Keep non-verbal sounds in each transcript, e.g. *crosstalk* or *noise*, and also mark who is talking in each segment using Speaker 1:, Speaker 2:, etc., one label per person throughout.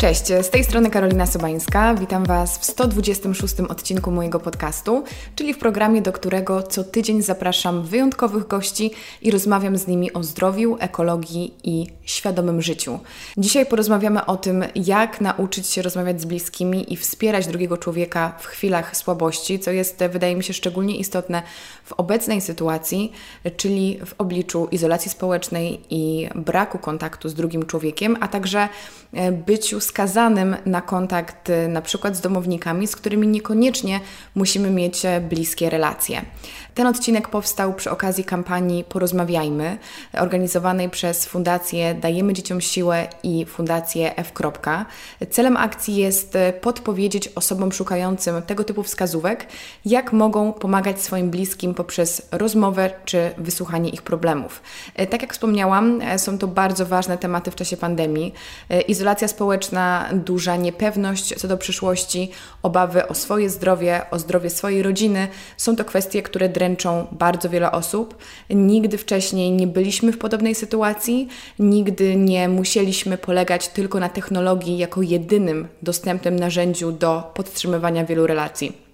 Speaker 1: Cześć, z tej strony Karolina Sobańska. Witam Was w 126 odcinku mojego podcastu, czyli w programie, do którego co tydzień zapraszam wyjątkowych gości i rozmawiam z nimi o zdrowiu, ekologii i świadomym życiu. Dzisiaj porozmawiamy o tym, jak nauczyć się rozmawiać z bliskimi i wspierać drugiego człowieka w chwilach słabości, co jest, wydaje mi się, szczególnie istotne w obecnej sytuacji, czyli w obliczu izolacji społecznej i braku kontaktu z drugim człowiekiem, a także e, byciu skazanym na kontakt y, na przykład z domownikami, z którymi niekoniecznie musimy mieć e, bliskie relacje. Ten odcinek powstał przy okazji kampanii Porozmawiajmy, organizowanej przez Fundację Dajemy Dzieciom Siłę i Fundację F. Celem akcji jest e, podpowiedzieć osobom szukającym tego typu wskazówek, jak mogą pomagać swoim bliskim poprzez rozmowę czy wysłuchanie ich problemów. E, tak jak wspomniałam, są to bardzo ważne tematy w czasie pandemii. Izolacja społeczna, duża niepewność co do przyszłości, obawy o swoje zdrowie, o zdrowie swojej rodziny. Są to kwestie, które dręczą bardzo wiele osób. Nigdy wcześniej nie byliśmy w podobnej sytuacji, nigdy nie musieliśmy polegać tylko na technologii jako jedynym dostępnym narzędziu do podtrzymywania wielu relacji.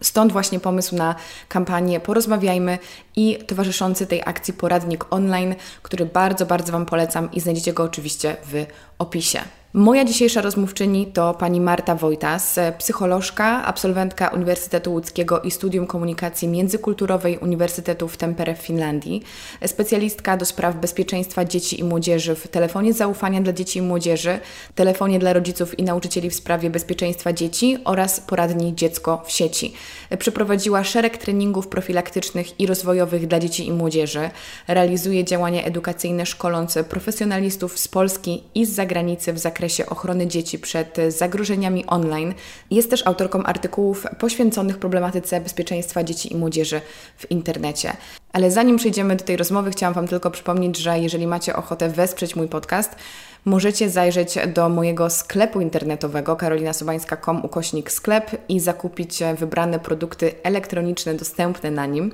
Speaker 1: Stąd właśnie pomysł na kampanię Porozmawiajmy i towarzyszący tej akcji poradnik online, który bardzo, bardzo Wam polecam i znajdziecie go oczywiście w opisie. Moja dzisiejsza rozmówczyni to pani Marta Wojtas, psycholożka, absolwentka Uniwersytetu Łódzkiego i Studium Komunikacji Międzykulturowej Uniwersytetu w Tempere w Finlandii, specjalistka do spraw bezpieczeństwa dzieci i młodzieży w telefonie zaufania dla dzieci i młodzieży, telefonie dla rodziców i nauczycieli w sprawie bezpieczeństwa dzieci oraz poradni Dziecko w sieci. Przeprowadziła szereg treningów profilaktycznych i rozwojowych dla dzieci i młodzieży, realizuje działania edukacyjne szkoląc profesjonalistów z Polski i z zagranicy w zakresie zakresie ochrony dzieci przed zagrożeniami online. Jest też autorką artykułów poświęconych problematyce bezpieczeństwa dzieci i młodzieży w internecie. Ale zanim przejdziemy do tej rozmowy, chciałam Wam tylko przypomnieć, że jeżeli macie ochotę wesprzeć mój podcast, możecie zajrzeć do mojego sklepu internetowego karolinasobańska.com ukośnik sklep i zakupić wybrane produkty elektroniczne dostępne na nim.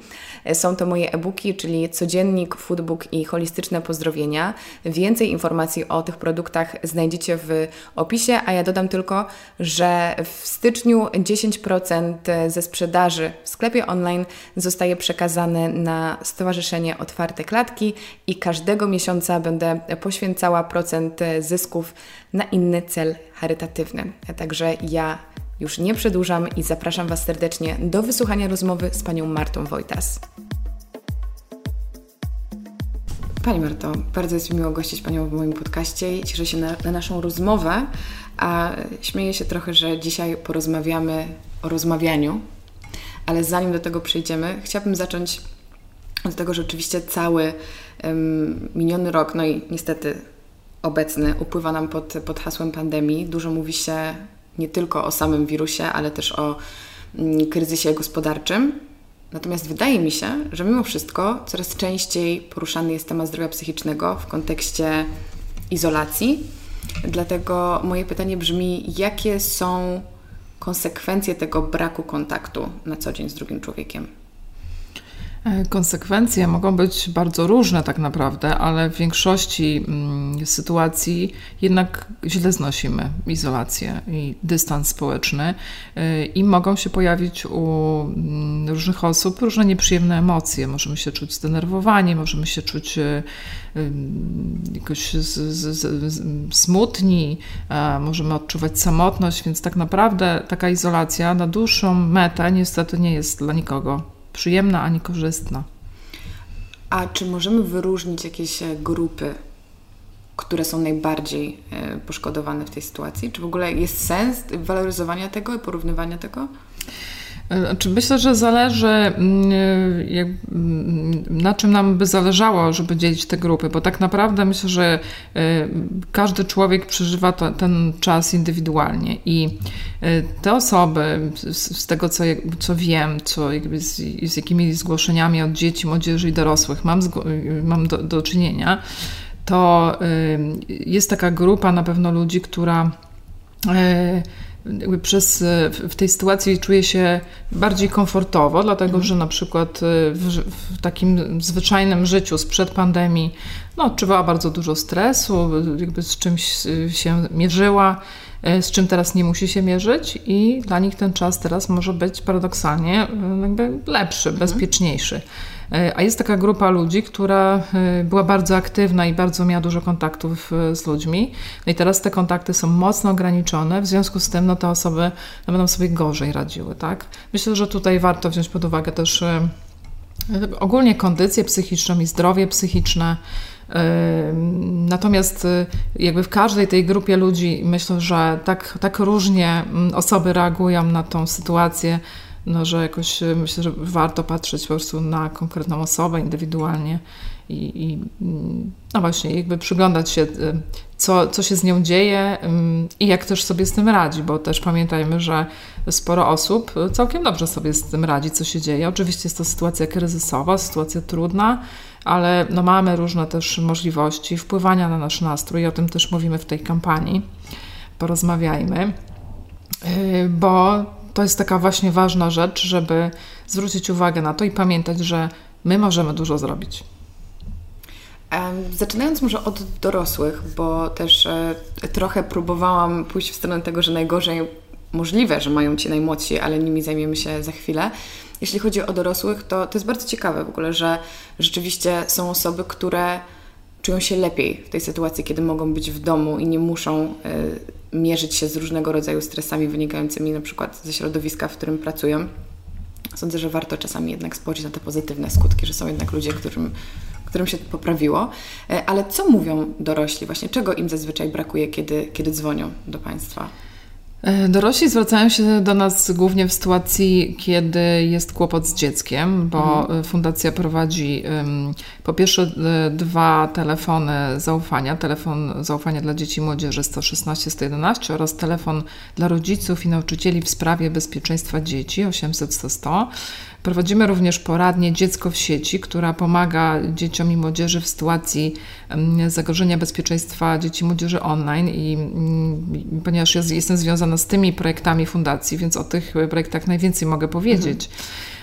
Speaker 1: Są to moje e-booki, czyli codziennik, foodbook i holistyczne pozdrowienia. Więcej informacji o tych produktach znajdziecie w opisie, a ja dodam tylko, że w styczniu 10% ze sprzedaży w sklepie online zostaje przekazane na Stowarzyszenie Otwarte Klatki i każdego miesiąca będę poświęcała procent zysków na inny cel charytatywny. Także ja już nie przedłużam i zapraszam Was serdecznie do wysłuchania rozmowy z panią Martą Wojtas. Pani Marto, bardzo jest mi miło gościć Panią w moim podcaście i cieszę się na, na naszą rozmowę, a śmieję się trochę, że dzisiaj porozmawiamy o rozmawianiu, ale zanim do tego przejdziemy, chciałabym zacząć od tego, że oczywiście cały um, miniony rok, no i niestety obecny upływa nam pod, pod hasłem pandemii. Dużo mówi się nie tylko o samym wirusie, ale też o mm, kryzysie gospodarczym. Natomiast wydaje mi się, że mimo wszystko coraz częściej poruszany jest temat zdrowia psychicznego w kontekście izolacji. Dlatego moje pytanie brzmi: jakie są konsekwencje tego braku kontaktu na co dzień z drugim człowiekiem?
Speaker 2: E, konsekwencje mogą być bardzo różne, tak naprawdę, ale w większości mm, sytuacji jednak źle znosimy izolację i dystans społeczny e, i mogą się pojawić u mm, różnych osób różne nieprzyjemne emocje. Możemy się czuć zdenerwowani, możemy się czuć e, jakoś z, z, smutni, możemy odczuwać samotność, więc tak naprawdę taka izolacja na dłuższą metę niestety nie jest dla nikogo przyjemna ani korzystna.
Speaker 1: A czy możemy wyróżnić jakieś e, grupy, które są najbardziej e, poszkodowane w tej sytuacji? Czy w ogóle jest sens waloryzowania tego i porównywania tego?
Speaker 2: Znaczy myślę, że zależy mm, mm, na czym nam by zależało, żeby dzielić te grupy, bo tak naprawdę myślę, że e, każdy człowiek przeżywa to, ten czas indywidualnie i e, te osoby, z, tego co, co wiem, co z, z jakimi zgłoszeniami od dzieci, młodzieży i dorosłych mam, mam do, do czynienia, to jest taka grupa na pewno ludzi, która przez, w tej sytuacji czuję się bardziej komfortowo, dlatego mhm. że na przykład w, w, takim zwyczajnym życiu sprzed pandemii no, odczuwała bardzo dużo stresu, jakby z czymś się mierzyła, z czym teraz nie musi się mierzyć i dla nich ten czas teraz może być paradoksalnie jakby lepszy, mhm. bezpieczniejszy. E, a jest taka grupa ludzi, która e, była bardzo aktywna i bardzo miała dużo kontaktów e, z ludźmi. No i teraz te kontakty są mocno ograniczone, w związku z tym no, te osoby no, będą sobie gorzej radziły. Tak? Myślę, że tutaj warto wziąć pod uwagę też ogólnie kondycję psychiczną i zdrowie psychiczne. Natomiast jakby w każdej tej grupie ludzi myślę, że tak, tak różnie mm, osoby reagują na tą sytuację no, że jakoś e, myślę, że warto patrzeć po prostu na konkretną osobę indywidualnie i, i mm, no właśnie, jakby przyglądać się, e, co, co się z nią dzieje mm, i jak też sobie z tym radzi, bo też pamiętajmy, że sporo osób całkiem dobrze sobie z tym radzi, co się dzieje. Oczywiście jest to sytuacja kryzysowa, sytuacja trudna, ale no mamy różne też możliwości wpływania na nasz nastrój o tym też mówimy w tej kampanii. Porozmawiajmy, e, bo to jest taka właśnie ważna rzecz, żeby zwrócić uwagę na to i pamiętać, że my możemy dużo zrobić.
Speaker 1: Zaczynając może od dorosłych, bo też e, trochę próbowałam pójść w stronę tego, że najgorzej możliwe, że mają ci najmłodsi, ale nimi zajmiemy się za chwilę. Jeśli chodzi o dorosłych, to to jest bardzo ciekawe w ogóle, że rzeczywiście są osoby, które czują się lepiej w tej sytuacji, kiedy mogą być w domu i nie muszą y, mierzyć się z różnego rodzaju stresami wynikającymi na przykład ze środowiska, w którym pracują. Sądzę, że warto czasami jednak spojrzeć na te pozytywne skutki, że są jednak ludzie, którym, którym się poprawiło. Y, ale co mówią dorośli właśnie? Czego im zazwyczaj brakuje, kiedy, kiedy dzwonią do Państwa?
Speaker 2: E, dorośli zwracają się do nas głównie w sytuacji, kiedy jest kłopot z dzieckiem, bo mhm. fundacja prowadzi po pierwsze dwa telefony zaufania, telefon zaufania dla dzieci i młodzieży 116 111 oraz telefon dla rodziców i nauczycieli w sprawie bezpieczeństwa dzieci 800 100. Prowadzimy również poradnię Dziecko w sieci, która pomaga dzieciom i młodzieży w sytuacji zagrożenia bezpieczeństwa dzieci i młodzieży online i mm, ponieważ ja jestem związana z tymi projektami fundacji, więc o tych projektach najwięcej mogę powiedzieć. Mhm.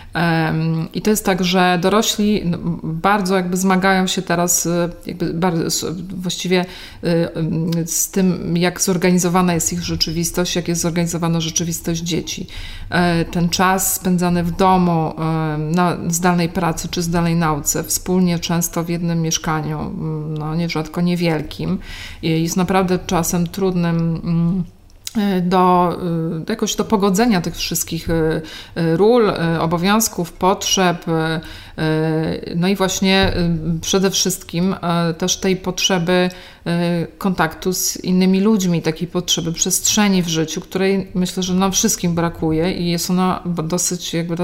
Speaker 2: I to jest tak, że dorośli no, bardzo jakby zmagają się teraz y, jakby bardzo, właściwie y, z tym, jak zorganizowana jest ich rzeczywistość, jak jest zorganizowana rzeczywistość dzieci. E, ten czas spędzany w domu, na zdalnej pracy czy zdalnej nauce, wspólnie często w jednym mieszkaniu, mm, no nierzadko niewielkim, jest naprawdę czasem trudnym mm, do, e, jakoś do pogodzenia tych wszystkich e, ról, obowiązków, potrzeb, no i właśnie przede wszystkim też tej potrzeby kontaktu z innymi ludźmi, takiej potrzeby przestrzeni w życiu, której myślę, że nam wszystkim brakuje i jest ona dosyć, jakby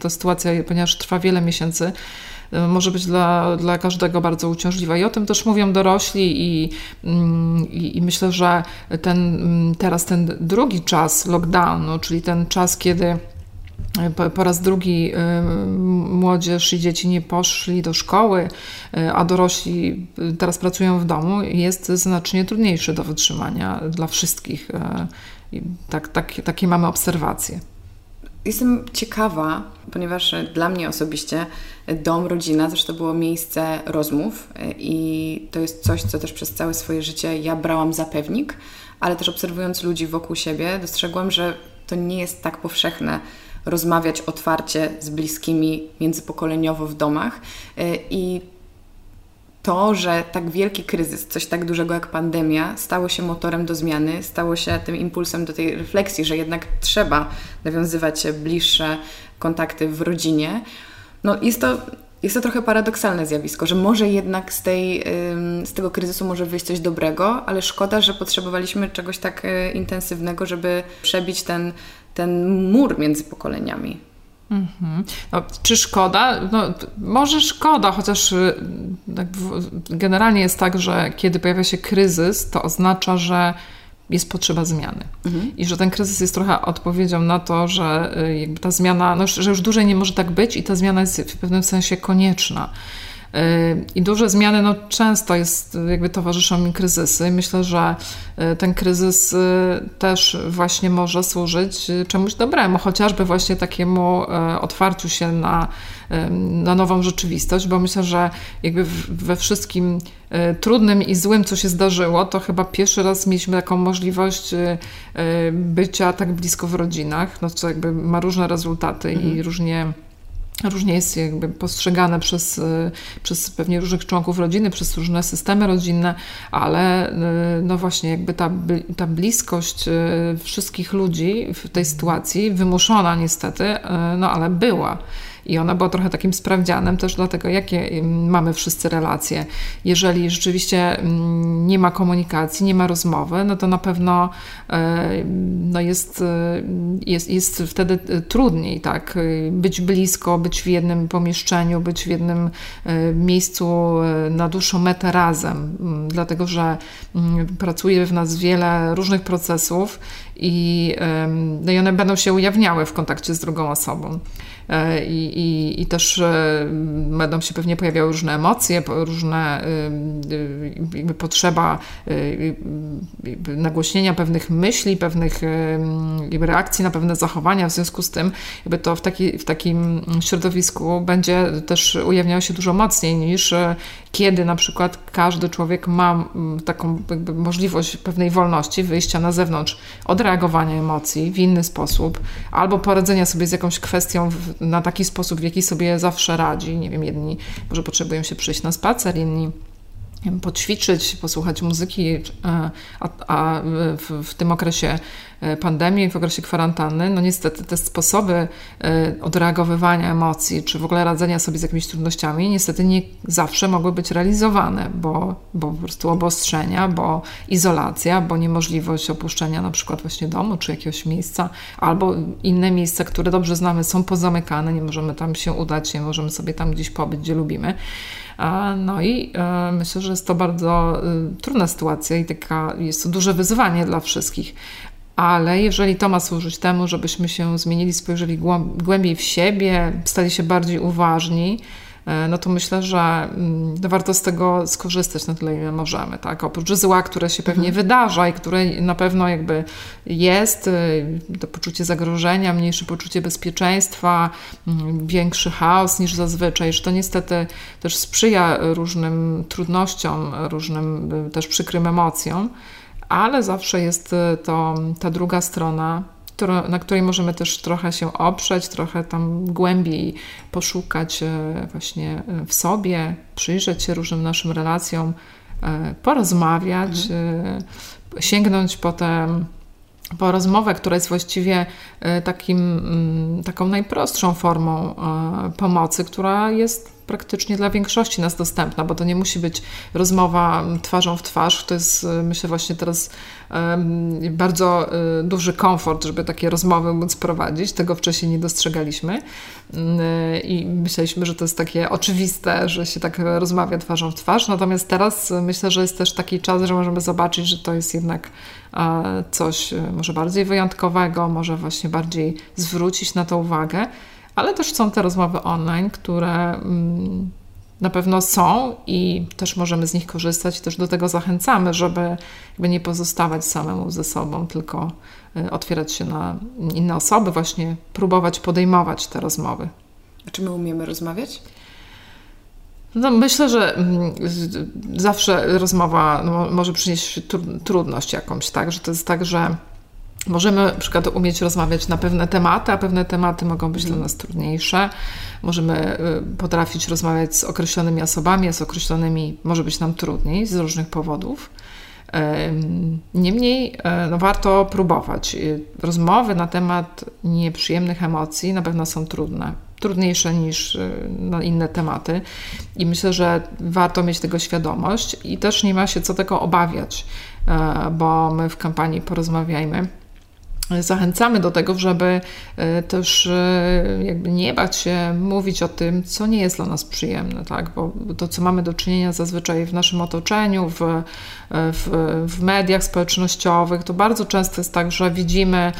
Speaker 2: ta sytuacja, ponieważ trwa wiele miesięcy, może być dla, dla każdego bardzo uciążliwa. I o tym też mówią dorośli i, mm, i, i myślę, że ten, mm, teraz ten drugi czas lockdownu, czyli ten czas, kiedy po, po, raz drugi y, młodzież i dzieci nie poszli do szkoły, y, a dorośli teraz pracują w domu, jest znacznie trudniejszy do wytrzymania dla wszystkich. Tak, tak, takie mamy obserwacje.
Speaker 1: Jestem ciekawa, ponieważ dla mnie osobiście dom, rodzina zresztą było miejsce rozmów i to jest coś, co też przez całe swoje życie ja brałam za pewnik, ale też obserwując ludzi wokół siebie, dostrzegłam, że to nie jest tak powszechne rozmawiać otwarcie z bliskimi międzypokoleniowo w domach i to, że tak wielki kryzys, coś tak dużego jak pandemia, stało się motorem do zmiany, stało się tym impulsem do tej refleksji, że jednak trzeba nawiązywać bliższe kontakty w rodzinie. No jest to, jest to trochę paradoksalne zjawisko, że może jednak z, tej, z tego kryzysu może wyjść coś dobrego, ale szkoda, że potrzebowaliśmy czegoś tak y, intensywnego, żeby przebić ten, ten mur między pokoleniami.
Speaker 2: Mhm. No, czy szkoda? No, może szkoda, chociaż y, tak generalnie jest tak, że kiedy pojawia się kryzys, to oznacza, że jest potrzeba zmiany. Mhm. I że ten kryzys jest trochę odpowiedzią na to, że y, ta zmiana, no, że już dłużej nie może tak być i ta zmiana jest w pewnym sensie konieczna. I duże zmiany no, często jest, jakby towarzyszą mi kryzysy. Myślę, że ten kryzys też właśnie może służyć czemuś dobremu, chociażby właśnie takiemu otwarciu się na, na nową rzeczywistość, bo myślę, że jakby we wszystkim trudnym i złym, co się zdarzyło, to chyba pierwszy raz mieliśmy taką możliwość bycia tak blisko w rodzinach, no co jakby ma różne rezultaty mhm. i różnie różnie jest jakby postrzegane przez, y, przez pewnie różnych członków rodziny, przez różne systemy rodzinne, ale y, no właśnie jakby ta, ta bliskość y, wszystkich ludzi w tej sytuacji, wymuszona niestety, no ale była. I ona była trochę takim sprawdzianem też dlatego, jakie mamy wszyscy relacje. Jeżeli rzeczywiście nie ma komunikacji, nie ma rozmowy, no to na pewno e, no jest, e, jest, jest wtedy e, trudniej, tak? Być blisko, być w jednym pomieszczeniu, być w jednym miejscu na dłuższą metę razem, dlatego że pracuje w nas wiele różnych procesów i, no i one będą się ujawniały w kontakcie z drugą osobą. E, i, i, i też e, będą się pewnie pojawiały różne emocje, różne jakby potrzeba e, nagłośnienia pewnych myśli, pewnych reakcji na pewne zachowania. W związku z tym jakby to w, taki, w takim środowisku będzie też ujawniało się dużo mocniej niż kiedy na przykład każdy człowiek ma taką możliwość pewnej wolności wyjścia na zewnątrz, odreagowania emocji w inny sposób albo poradzenia sobie z jakąś kwestią w, na taki sposób, w jaki sobie zawsze radzi. Nie wiem, jedni może potrzebują się przyjść na spacer, inni poćwiczyć, posłuchać muzyki, a, a w, w, tym okresie e, pandemii, w okresie kwarantanny, no niestety te sposoby e, odreagowywania emocji, czy w ogóle radzenia sobie z jakimiś trudnościami, niestety nie zawsze mogły być realizowane, bo, bo po prostu obostrzenia, bo izolacja, bo niemożliwość opuszczenia na przykład właśnie domu, czy jakiegoś miejsca, albo inne miejsca, które dobrze znamy, są pozamykane, nie możemy tam się udać, nie możemy sobie tam gdzieś pobyć, gdzie lubimy. No i e, myślę, że jest to bardzo y, trudna sytuacja i taka, jest to duże wyzwanie dla wszystkich. Ale jeżeli to ma służyć temu, żebyśmy się zmienili, spojrzeli głębiej w siebie, stali się bardziej uważni, E, no to myślę, że mm, warto z tego skorzystać na tyle, ile możemy. Tak? Oprócz zła, które się pewnie mhm. wydarza i które na pewno jakby jest, y, to poczucie zagrożenia, mniejsze poczucie bezpieczeństwa, mm, większy chaos niż zazwyczaj, że to niestety też sprzyja różnym trudnościom, różnym y, też przykrym emocjom, ale zawsze jest y, to ta druga strona, na której możemy też trochę się oprzeć, trochę tam głębiej poszukać e, właśnie e, w sobie, przyjrzeć się różnym naszym relacjom, e, porozmawiać, mhm. sięgnąć potem po rozmowę, która jest właściwie takim, mm, taką najprostszą formą pomocy, która jest praktycznie dla większości nas dostępna, bo to nie musi być rozmowa twarzą w twarz. To jest, myślę, właśnie teraz bardzo e, duży komfort, żeby takie rozmowy móc prowadzić. Tego wcześniej nie dostrzegaliśmy mm, e, i myśleliśmy, że to jest takie oczywiste, że się tak rozmawia twarzą w twarz. Natomiast teraz myślę, że jest też taki czas, że możemy zobaczyć, że to jest jednak coś może bardziej wyjątkowego, może właśnie bardziej zwrócić na to uwagę ale też są te rozmowy online, które mm, na pewno są i też możemy z nich korzystać. Też do tego zachęcamy, żeby jakby nie pozostawać samemu ze sobą, tylko y, otwierać się na inne osoby, właśnie próbować podejmować te rozmowy.
Speaker 1: A czy my umiemy rozmawiać?
Speaker 2: No, myślę, że mm, zawsze rozmowa no, może przynieść trudność jakąś, tak? Że to jest tak, że Możemy na przykład umieć rozmawiać na pewne tematy, a pewne tematy mogą być dla nas trudniejsze. Możemy y, potrafić rozmawiać z określonymi osobami, z określonymi może być nam trudniej z różnych powodów. Niemniej e, no, warto próbować. Y, rozmowy na temat nieprzyjemnych emocji na pewno są trudne, trudniejsze niż no, inne tematy i myślę, że warto mieć tego świadomość i też nie ma się co tego obawiać, e, bo my w kampanii porozmawiajmy zachęcamy do tego, żeby e, też e, jakby nie bać się mówić o tym, co nie jest dla nas przyjemne, tak? bo to, co mamy do czynienia zazwyczaj w naszym otoczeniu, w, e, w, w mediach społecznościowych, to bardzo często jest tak, że widzimy,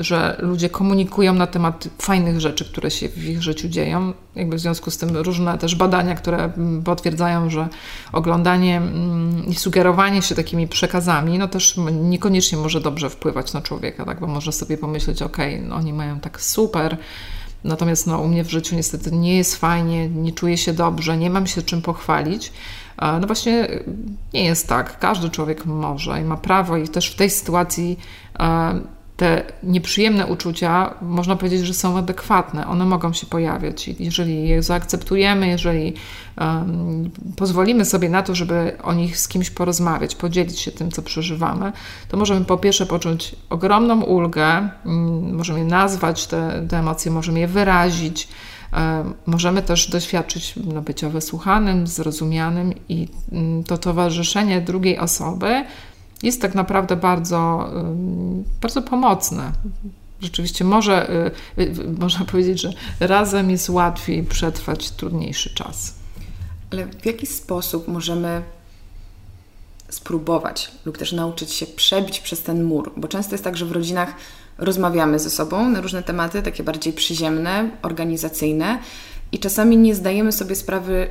Speaker 2: że ludzie komunikują na temat fajnych rzeczy, które się w ich życiu dzieją. Jakby w związku z tym różne też badania, które potwierdzają, że oglądanie mm, i sugerowanie się takimi przekazami, no też niekoniecznie może dobrze wpływać na człowieka, tak? bo może sobie pomyśleć, ok, no oni mają tak super, natomiast no, u mnie w życiu niestety nie jest fajnie, nie czuję się dobrze, nie mam się czym pochwalić. No właśnie nie jest tak. Każdy człowiek może i ma prawo i też w tej sytuacji te nieprzyjemne uczucia, można powiedzieć, że są adekwatne, one mogą się pojawiać. Jeżeli je zaakceptujemy, jeżeli um, pozwolimy sobie na to, żeby o nich z kimś porozmawiać, podzielić się tym, co przeżywamy, to możemy po pierwsze poczuć ogromną ulgę, um, możemy je nazwać, te, te emocje, możemy je wyrazić. Możemy też doświadczyć no, bycia wysłuchanym, zrozumianym i mm, to towarzyszenie drugiej osoby jest tak naprawdę bardzo, bardzo pomocne. Rzeczywiście może, y, y, można *laughs* powiedzieć, że razem jest łatwiej przetrwać trudniejszy czas.
Speaker 1: Ale w jaki sposób możemy spróbować lub też nauczyć się przebić przez ten mur? Bo często jest tak, że w rodzinach rozmawiamy ze sobą na różne tematy, takie bardziej przyziemne, organizacyjne, i czasami nie zdajemy sobie sprawy,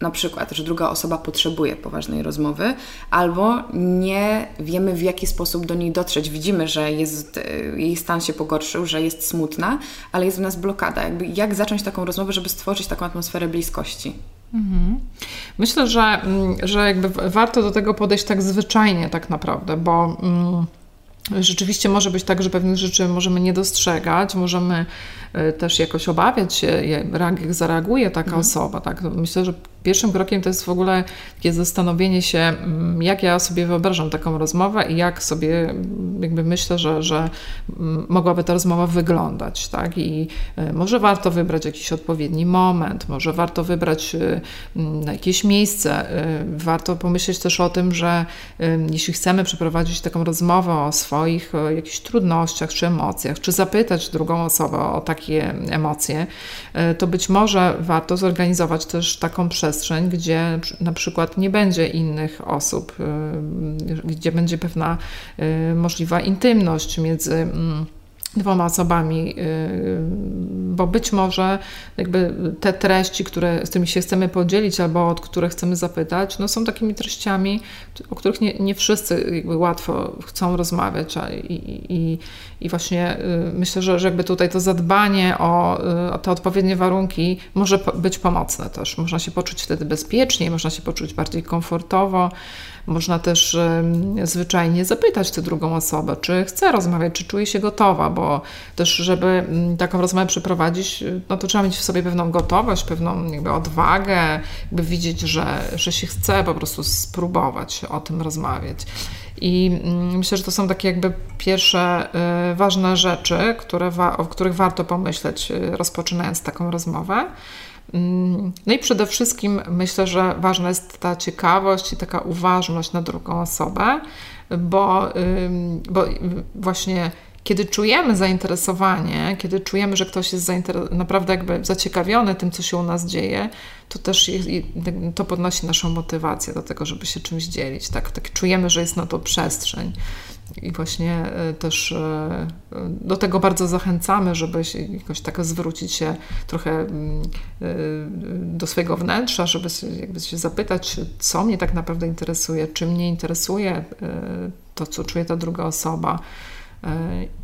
Speaker 1: na przykład, że druga osoba potrzebuje poważnej rozmowy, albo nie wiemy w jaki sposób do niej dotrzeć. Widzimy, że jest, e, jej stan się pogorszył, że jest smutna, ale jest w nas blokada. Jakby jak zacząć taką rozmowę, żeby stworzyć taką atmosferę bliskości? Mhm.
Speaker 2: Myślę, że, mm, że jakby warto do tego podejść tak zwyczajnie, tak naprawdę, bo. Mm, rzeczywiście może być tak, że pewnych rzeczy możemy nie dostrzegać, możemy e, też jakoś obawiać się, jak zareaguje taka mhm. osoba. Tak? Myślę, że pierwszym krokiem to jest w ogóle takie zastanowienie się, mm, jak ja sobie wyobrażam taką rozmowę i jak sobie mm, jakby myślę, że, że mm, mogłaby ta rozmowa wyglądać. Tak? I e, może warto wybrać jakiś odpowiedni moment, może warto wybrać e, jakieś miejsce. E, warto pomyśleć też o tym, że jeśli chcemy przeprowadzić taką rozmowę o swoich jakichś trudnościach czy emocjach, czy zapytać drugą osobę o takie emocje, to być może warto zorganizować też taką przestrzeń, przestrzeń, gdzie na przykład nie będzie innych osób, y, gdzie będzie pewna y, możliwa intymność między mm, dwoma osobami, y, bo być może jakby te treści, które, z którymi się chcemy podzielić albo od których chcemy zapytać, no są takimi treściami, o których nie, nie wszyscy jakby łatwo chcą rozmawiać i, i, i właśnie y, myślę, że, że jakby tutaj to zadbanie o, y, o te odpowiednie warunki może być pomocne też. Można się poczuć wtedy bezpieczniej, można się poczuć bardziej komfortowo, można też zwyczajnie zapytać tę drugą osobę, czy chce rozmawiać, czy czuje się gotowa, bo też, żeby mm, taką rozmowę przeprowadzić, no to trzeba mieć w sobie pewną gotowość, pewną jakby odwagę, jakby widzieć, że, że się chce po prostu spróbować o tym rozmawiać. I mm, myślę, że to są takie jakby pierwsze y, ważne rzeczy, które o których warto pomyśleć, y, rozpoczynając taką rozmowę. Mm, no i przede wszystkim myślę, że ważna jest ta ciekawość i taka uważność na drugą osobę, bo, bo właśnie kiedy czujemy zainteresowanie, kiedy czujemy, że ktoś jest naprawdę jakby zaciekawiony tym, co się u nas dzieje, to też jest, to podnosi naszą motywację do tego, żeby się czymś dzielić. Tak, tak czujemy, że jest na to przestrzeń. I właśnie e, też e, do tego bardzo zachęcamy, żeby się jakoś tak zwrócić się trochę mm, e, do swojego wnętrza, żeby jakby się zapytać, co mnie tak naprawdę interesuje, czy mnie interesuje to, co czuje ta druga osoba.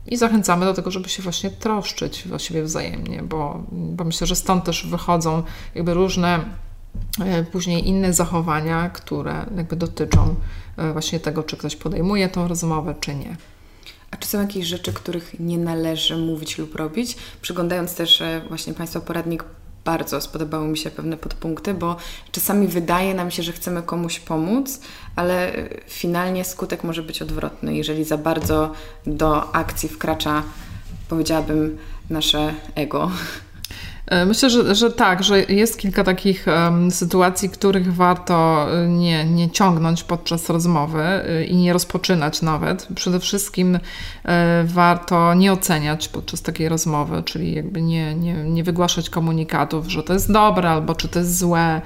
Speaker 2: I zachęcamy do tego, żeby się właśnie troszczyć o siebie wzajemnie, bo, bo myślę, że stąd też wychodzą jakby różne później inne zachowania, które jakby dotyczą E, właśnie tego, czy ktoś podejmuje tą rozmowę, czy nie.
Speaker 1: A czy są jakieś rzeczy, których nie należy mówić lub robić? Przyglądając też e, właśnie Państwa poradnik, bardzo spodobały mi się pewne podpunkty, bo czasami wydaje nam się, że chcemy komuś pomóc, ale e, finalnie skutek może być odwrotny, jeżeli za bardzo do akcji wkracza, powiedziałabym, nasze ego.
Speaker 2: E, myślę, że, że tak, że jest kilka takich um, sytuacji, których warto e, nie, nie ciągnąć podczas rozmowy e, i nie rozpoczynać nawet. Przede wszystkim warto nie oceniać podczas takiej rozmowy, czyli jakby nie, nie, nie wygłaszać komunikatów, że to jest dobre albo czy to jest złe,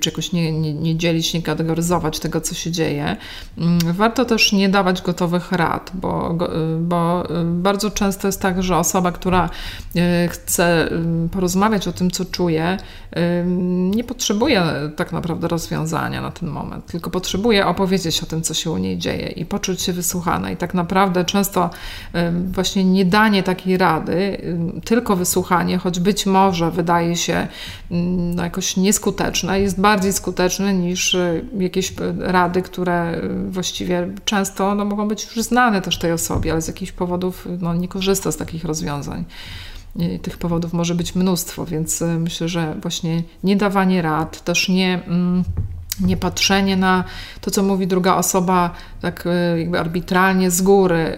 Speaker 2: czy jakoś nie, nie, nie dzielić, nie kategoryzować tego, co się dzieje. Mm, warto też nie dawać gotowych rad, bo, bo bardzo często jest tak, że osoba, która chce porozmawiać o tym, co czuję, nie potrzebuję tak naprawdę rozwiązania na ten moment, tylko potrzebuję opowiedzieć o tym, co się u niej dzieje i poczuć się wysłuchana. I tak naprawdę często właśnie nie danie takiej rady, tylko wysłuchanie, choć być może wydaje się no, jakoś nieskuteczne, jest bardziej skuteczne niż jakieś rady, które właściwie często no, mogą być już znane też tej osobie, ale z jakichś powodów no, nie korzysta z takich rozwiązań tych powodów może być mnóstwo, więc e, myślę, że właśnie nie dawanie rad, też nie. Mm, nie patrzenie na to, co mówi druga osoba, tak e, jakby arbitralnie z góry,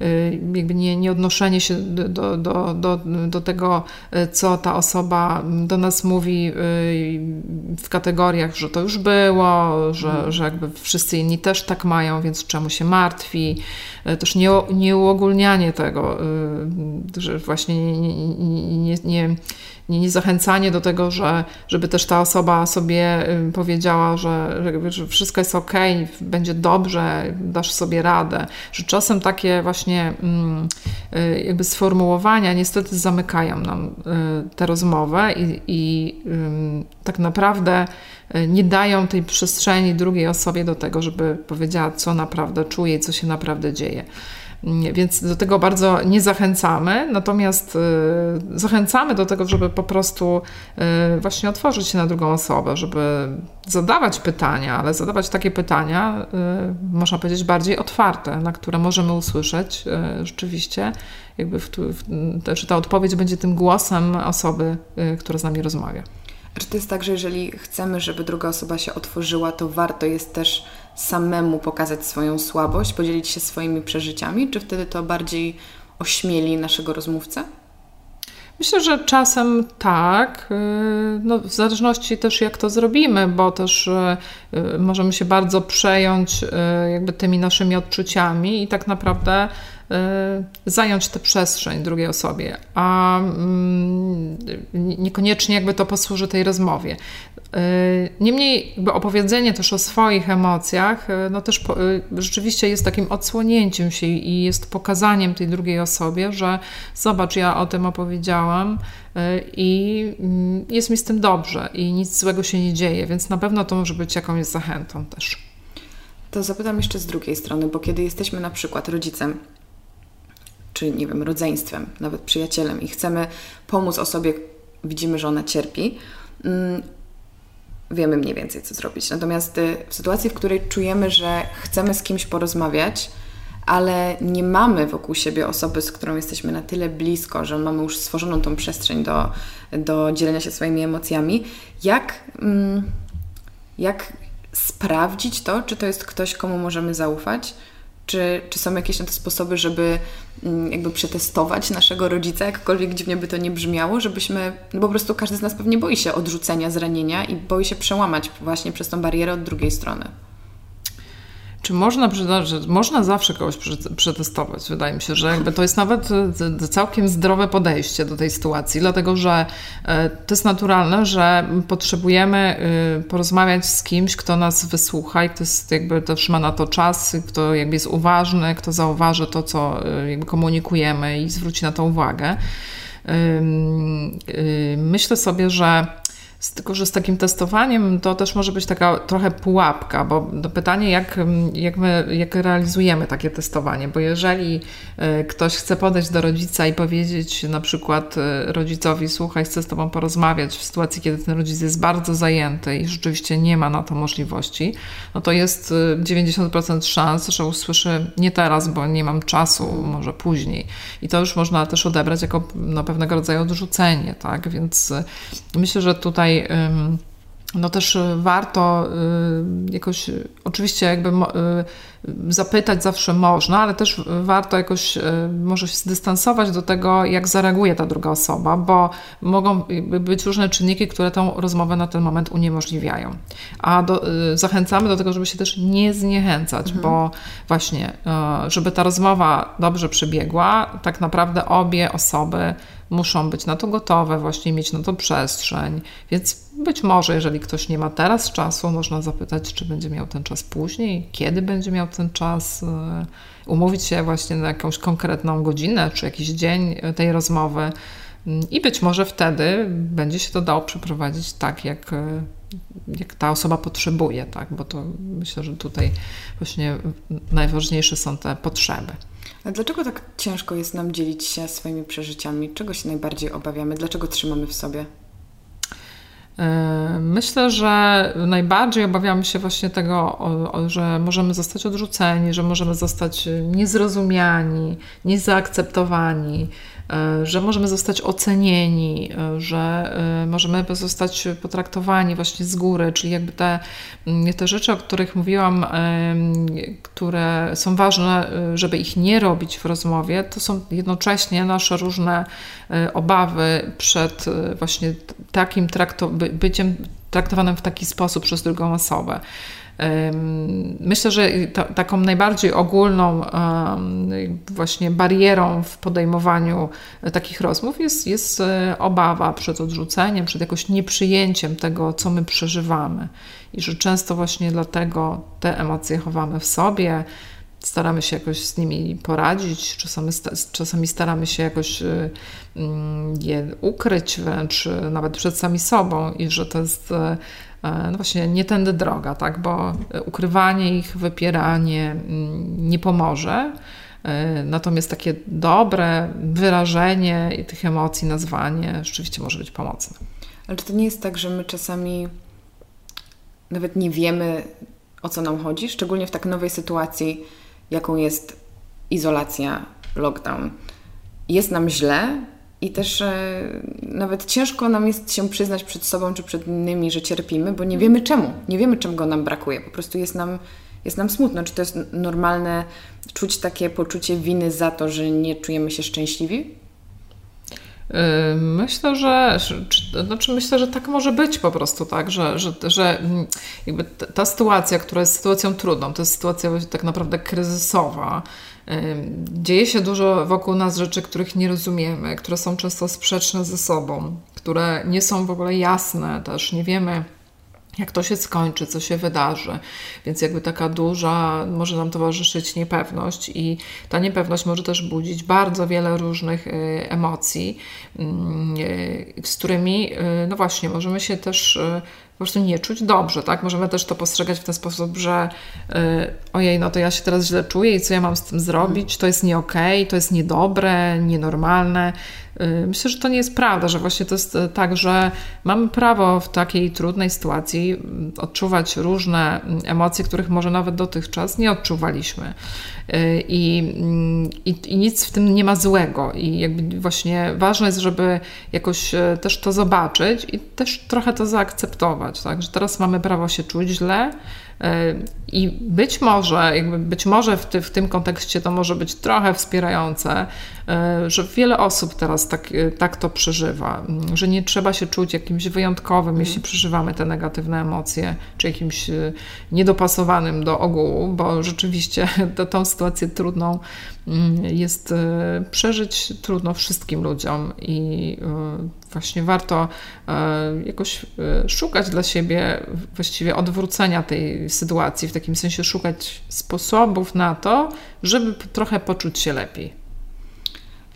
Speaker 2: e, jakby nie, nie odnoszenie się do, do, do, do tego, co ta osoba do nas mówi w kategoriach, że to już było, że, mhm. że jakby wszyscy inni też tak mają, więc czemu się martwi. Też nie, nie uogólnianie tego, że właśnie nie, nie, nie nie, nie zachęcanie do tego, że, żeby też ta osoba sobie powiedziała, że, że wszystko jest ok, będzie dobrze, dasz sobie radę. Że czasem takie właśnie mm, y, jakby sformułowania niestety zamykają nam y, tę rozmowę i, i tak naprawdę y, nie dają tej przestrzeni drugiej osobie do tego, żeby powiedziała, co naprawdę czuje i co się naprawdę dzieje. Więc do tego bardzo nie zachęcamy, natomiast y, zachęcamy do tego, żeby po prostu y, właśnie otworzyć się na drugą osobę, żeby zadawać pytania, ale zadawać takie pytania, y, można powiedzieć, bardziej otwarte, na które możemy usłyszeć rzeczywiście, jakby w, w, że ta odpowiedź będzie tym głosem osoby, która z nami rozmawia.
Speaker 1: Czy to jest tak, że jeżeli chcemy, żeby druga osoba się otworzyła, to warto jest też samemu pokazać swoją słabość, podzielić się swoimi przeżyciami, czy wtedy to bardziej ośmieli naszego rozmówcę?
Speaker 2: Myślę, że czasem tak, y, no, w zależności też jak to zrobimy, bo też y, y, możemy się bardzo przejąć jakby tymi naszymi odczuciami i tak naprawdę zająć tę przestrzeń drugiej osobie, a mm, niekoniecznie jakby to posłuży tej rozmowie. E, niemniej jakby opowiedzenie też o swoich emocjach, e, no też po, rzeczywiście jest takim odsłonięciem się i jest pokazaniem tej drugiej osobie, że zobacz, ja o tym opowiedziałam i mm, jest mi z tym dobrze i nic złego się nie dzieje, więc na pewno to może być jakąś zachętą też.
Speaker 1: To zapytam jeszcze z drugiej strony, bo kiedy jesteśmy na przykład rodzicem, czy nie wiem, rodzeństwem, nawet przyjacielem i chcemy pomóc osobie, widzimy, że ona cierpi, mm, wiemy mniej więcej, co zrobić. Natomiast y, w sytuacji, w której czujemy, że chcemy z kimś porozmawiać, ale nie mamy wokół siebie osoby, z którą jesteśmy na tyle blisko, że mamy już stworzoną tą przestrzeń do, do dzielenia się swoimi emocjami, jak, mm, jak sprawdzić to, czy to jest ktoś, komu możemy zaufać? Czy, czy są jakieś na to sposoby, żeby mm, jakby przetestować naszego rodzica, jakkolwiek dziwnie by to nie brzmiało, żebyśmy, no po prostu każdy z nas pewnie boi się odrzucenia, zranienia i boi się przełamać właśnie przez tą barierę od drugiej strony.
Speaker 2: Czy można, można zawsze kogoś przetestować? Wydaje mi się, że jakby to jest nawet e, całkiem zdrowe podejście do tej sytuacji, dlatego że e, to jest naturalne, że potrzebujemy e, porozmawiać z kimś, kto nas wysłucha i kto jest jakby też ma na to czas, kto jakby jest uważny, kto zauważy to, co jakby komunikujemy i zwróci na to uwagę. Myślę sobie, że tylko, że z takim testowaniem to też może być taka trochę pułapka, bo pytanie, jak, jak my jak realizujemy takie testowanie, bo jeżeli e, ktoś chce podejść do rodzica i powiedzieć na przykład e, rodzicowi, słuchaj, chcę z tobą porozmawiać w sytuacji, kiedy ten rodzic jest bardzo zajęty i rzeczywiście nie ma na to możliwości, no to jest 90% e, szans, że usłyszy nie teraz, bo nie mam czasu, może później. I to już można też odebrać jako no, pewnego rodzaju odrzucenie, tak? Więc myślę, że tutaj no też warto jakoś, oczywiście jakby zapytać zawsze można, ale też warto jakoś może się zdystansować do tego, jak zareaguje ta druga osoba, bo mogą być różne czynniki, które tą rozmowę na ten moment uniemożliwiają. A do, zachęcamy do tego, żeby się też nie zniechęcać, mhm. bo właśnie, żeby ta rozmowa dobrze przebiegła, tak naprawdę obie osoby muszą być na to gotowe, właśnie mieć na to przestrzeń. Więc być może, jeżeli ktoś nie ma teraz czasu, można zapytać, czy będzie miał ten czas później, kiedy będzie miał ten czas, e, umówić się właśnie na jakąś konkretną godzinę czy jakiś dzień tej rozmowy. Mm, I być może wtedy będzie się to dało przeprowadzić tak, jak, e, jak ta osoba potrzebuje, tak? bo to myślę, że tutaj właśnie najważniejsze są te potrzeby.
Speaker 1: A dlaczego tak ciężko jest nam dzielić się swoimi przeżyciami? Czego się najbardziej obawiamy? Dlaczego trzymamy w sobie?
Speaker 2: E, myślę, że najbardziej obawiamy się właśnie tego, że możemy zostać odrzuceni, że możemy zostać niezrozumiani, niezaakceptowani, E, że możemy zostać ocenieni, e, że e, możemy zostać potraktowani właśnie z góry, czyli jakby te, mm, te rzeczy, o których mówiłam, które są ważne, żeby ich nie robić w rozmowie, to są jednocześnie nasze różne obawy przed właśnie takim trakto- byciem traktowanym w taki sposób przez drugą osobę. Myślę, że taką najbardziej ogólną właśnie barierą w podejmowaniu takich rozmów jest, jest e, obawa przed odrzuceniem, przed jakoś nieprzyjęciem tego, co my przeżywamy. I że często właśnie dlatego te emocje chowamy w sobie, staramy się jakoś z nimi poradzić, czasami, czasami staramy się jakoś e, mm, je ukryć wręcz e, nawet przed sami sobą i że to jest E, no właśnie nie tędy droga, tak? bo ukrywanie ich, wypieranie mm, nie pomoże. E, natomiast takie dobre wyrażenie tych emocji, nazwanie rzeczywiście może być pomocne.
Speaker 1: Ale czy to nie jest tak, że my czasami nawet nie wiemy, o co nam chodzi, szczególnie w tak nowej sytuacji, jaką jest izolacja, lockdown? Jest nam źle, i też e, nawet ciężko nam jest się przyznać przed sobą czy przed innymi, że cierpimy, bo nie wiemy czemu. Nie wiemy, czego nam brakuje. Po prostu jest nam, jest nam smutno. Czy to jest normalne czuć takie poczucie winy za to, że nie czujemy się szczęśliwi?
Speaker 2: Myślę, że, znaczy myślę, że tak może być po prostu, tak, że, że, że mm, jakby ta sytuacja, która jest sytuacją trudną, to jest sytuacja tak naprawdę kryzysowa, Dzieje się dużo wokół nas rzeczy, których nie rozumiemy, które są często sprzeczne ze sobą, które nie są w ogóle jasne też, nie wiemy jak to się skończy, co się wydarzy. Więc jakby taka duża może nam towarzyszyć niepewność i ta niepewność może też budzić bardzo wiele różnych y, emocji, mm, y, z którymi, y, no właśnie, możemy się też po prostu nie czuć dobrze, tak? Możemy też to postrzegać w ten sposób, że yy, ojej, no to ja się teraz źle czuję i co ja mam z tym zrobić? To jest nie okej, okay, to jest niedobre, nienormalne. Yy, myślę, że to nie jest prawda, że właśnie to jest y, tak, że mamy prawo w takiej trudnej sytuacji mm, odczuwać różne mm, emocje, których może nawet dotychczas nie odczuwaliśmy. Yy, I, mm, i, I nic w tym nie ma złego. I jakby właśnie ważne jest, żeby jakoś y, też to zobaczyć i też trochę to zaakceptować tak? Że teraz mamy prawo się czuć źle, i być może, jakby być może w, ty, w tym kontekście to może być trochę wspierające, e, że wiele osób teraz tak, e, tak to przeżywa, mm, że nie trzeba się czuć jakimś wyjątkowym, mm. jeśli przeżywamy te negatywne emocje, czy jakimś e, niedopasowanym do ogółu, bo rzeczywiście *laughs* tę, tą sytuację trudną jest przeżyć trudno wszystkim ludziom i właśnie warto jakoś szukać dla siebie właściwie odwrócenia tej sytuacji, w takim sensie szukać sposobów na to, żeby trochę poczuć się lepiej.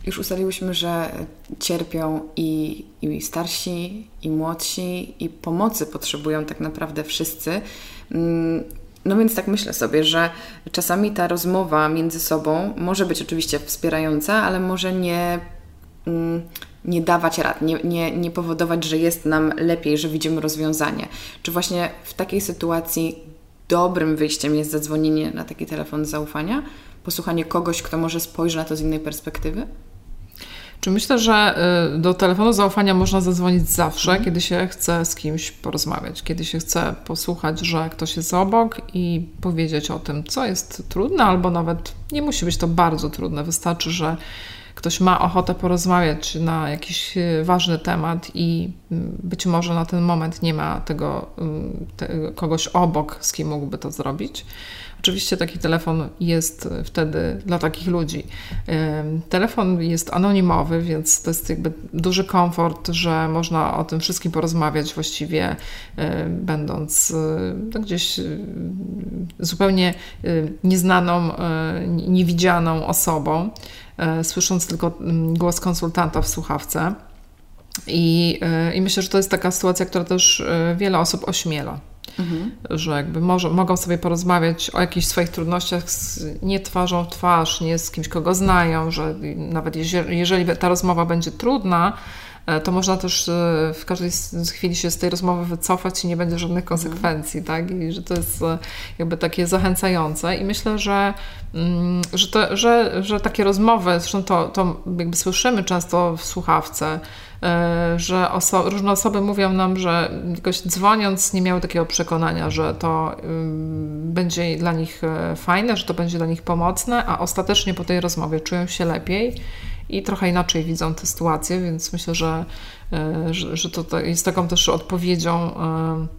Speaker 1: Już ustaliłyśmy, że cierpią i, i starsi, i młodsi, i pomocy potrzebują tak naprawdę wszyscy. No więc tak myślę sobie, że czasami ta rozmowa między sobą może być oczywiście wspierająca, ale może nie, mm, nie dawać rad, nie, nie, nie powodować, że jest nam lepiej, że widzimy rozwiązanie. Czy właśnie w takiej sytuacji dobrym wyjściem jest zadzwonienie na taki telefon zaufania, posłuchanie kogoś, kto może spojrzy na to z innej perspektywy?
Speaker 2: Czy myślę, że y, do telefonu zaufania można zadzwonić zawsze, mhm. kiedy się chce z kimś porozmawiać, kiedy się chce posłuchać, że ktoś jest obok i powiedzieć o tym, co jest trudne, albo nawet nie musi być to bardzo trudne. Wystarczy, że ktoś ma ochotę porozmawiać na jakiś y, ważny temat i mm, być może na ten moment nie ma tego, mm, tego kogoś obok, z kim mógłby to zrobić Oczywiście taki telefon jest wtedy dla takich ludzi. Telefon jest anonimowy, więc to jest jakby duży komfort, że można o tym wszystkim porozmawiać właściwie, będąc no, gdzieś zupełnie nieznaną, niewidzianą osobą, słysząc tylko głos konsultanta w słuchawce. I, I myślę, że to jest taka sytuacja, która też wiele osób ośmiela. Mhm. Że jakby może, mogą sobie porozmawiać o jakichś swoich trudnościach z, nie twarzą w twarz, nie z kimś, kogo znają, że nawet jeżeli, ta rozmowa będzie trudna, to można też e, w każdej chwili się z tej rozmowy wycofać i nie będzie żadnych konsekwencji, mhm. tak? I że to jest e, jakby takie zachęcające i myślę, że, mm, że, to, że, że takie rozmowy, zresztą to, to jakby słyszymy często w słuchawce, E, że oso różne osoby mówią nam, że jakoś dzwoniąc nie miały takiego przekonania, że to będzie dla nich e, fajne, że to będzie dla nich pomocne, a ostatecznie po tej rozmowie czują się lepiej i trochę inaczej widzą tę sytuację, więc myślę, że, e, że, że to jest taką też odpowiedzią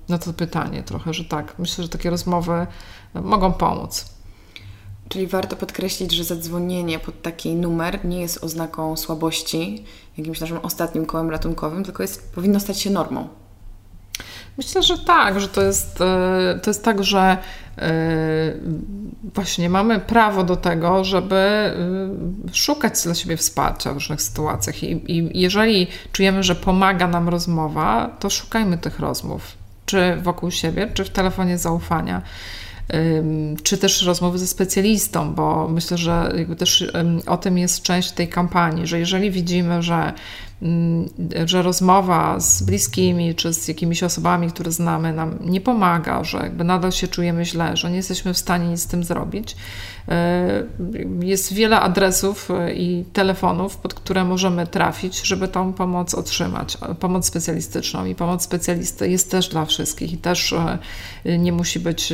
Speaker 2: na to pytanie trochę, że tak, myślę, że takie rozmowy mogą pomóc.
Speaker 1: Czyli warto podkreślić, że zadzwonienie pod taki numer nie jest oznaką słabości, jakimś naszym ostatnim kołem ratunkowym, tylko jest, powinno stać się normą.
Speaker 2: Myślę, że tak, że to jest, e, to jest tak, że e, właśnie mamy prawo do tego, żeby e, szukać dla siebie wsparcia w różnych sytuacjach. I, I jeżeli czujemy, że pomaga nam rozmowa, to szukajmy tych rozmów, czy wokół siebie, czy w telefonie zaufania czy też rozmowy ze specjalistą, bo myślę, że jakby też o tym jest część tej kampanii, że jeżeli widzimy, że że rozmowa z bliskimi czy z jakimiś osobami, które znamy, nam nie pomaga, że jakby nadal się czujemy źle, że nie jesteśmy w stanie nic z tym zrobić. E, jest wiele adresów e, i telefonów, pod które możemy trafić, żeby tą pomoc otrzymać. Pomoc specjalistyczną i pomoc specjalisty jest też dla wszystkich i też e, nie musi być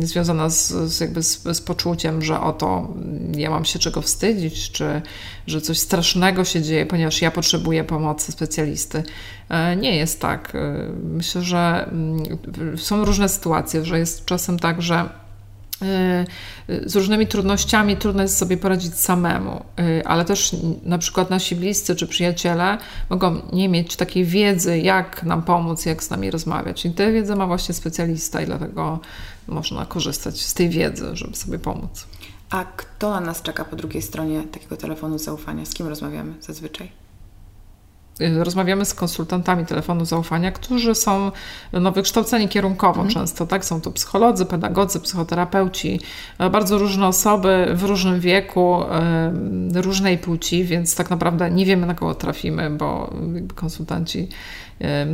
Speaker 2: związana z, z jakby z, z poczuciem, że oto ja mam się czego wstydzić, czy że coś strasznego się dzieje, ponieważ ja potrzebuję pomocy specjalisty. E, nie jest tak. E, myślę, że mm, są różne sytuacje, że jest czasem tak, że e, z różnymi trudnościami trudno jest sobie poradzić samemu, ale też na przykład nasi bliscy czy przyjaciele mogą nie mieć takiej wiedzy, jak nam pomóc, jak z nami rozmawiać. I tę wiedzę ma właśnie specjalista i dlatego można korzystać z tej wiedzy, żeby sobie pomóc.
Speaker 1: A kto na nas czeka po drugiej stronie takiego telefonu zaufania? Z kim rozmawiamy zazwyczaj?
Speaker 2: Y, rozmawiamy z konsultantami telefonu zaufania, którzy są no, wykształceni kierunkowo mhm. często, tak? Są to psycholodzy, pedagodzy, psychoterapeuci, e, bardzo różne osoby w różnym wieku, różnej płci, więc tak naprawdę nie wiemy na kogo trafimy, bo konsultanci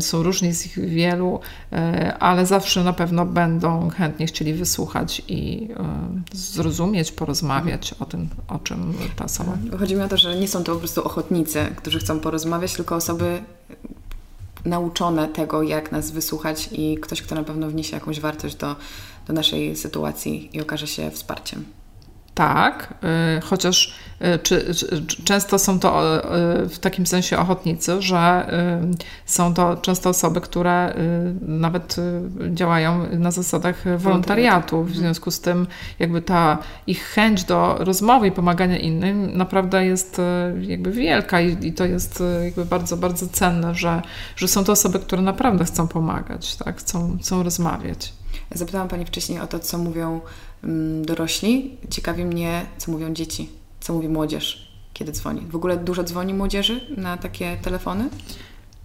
Speaker 2: są różni z ich wielu, e, ale zawsze na pewno będą chętnie chcieli wysłuchać i zrozumieć, porozmawiać o tym, o czym ta osoba.
Speaker 1: Chodzi mi o to, że nie są to po prostu ochotnicy, którzy chcą porozmawiać, tylko osoby nauczone tego, jak nas wysłuchać i ktoś, kto na pewno wniesie jakąś wartość do, do naszej sytuacji i okaże się wsparciem.
Speaker 2: Tak, y, chociaż y, czy, czy, często są to y, w takim sensie ochotnicy, że są to często osoby, które nawet działają na zasadach wolontariatu. W związku z tym, jakby ta ich chęć do rozmowy i pomagania innym naprawdę jest jakby wielka i, i to jest jakby bardzo, bardzo cenne, że, że są to osoby, które naprawdę chcą pomagać, tak? chcą, chcą rozmawiać.
Speaker 1: Zapytałam Pani wcześniej o to, co mówią dorośli. Ciekawi mnie, co mówią dzieci, co mówi młodzież, kiedy dzwoni. W ogóle dużo dzwoni młodzieży na takie telefony?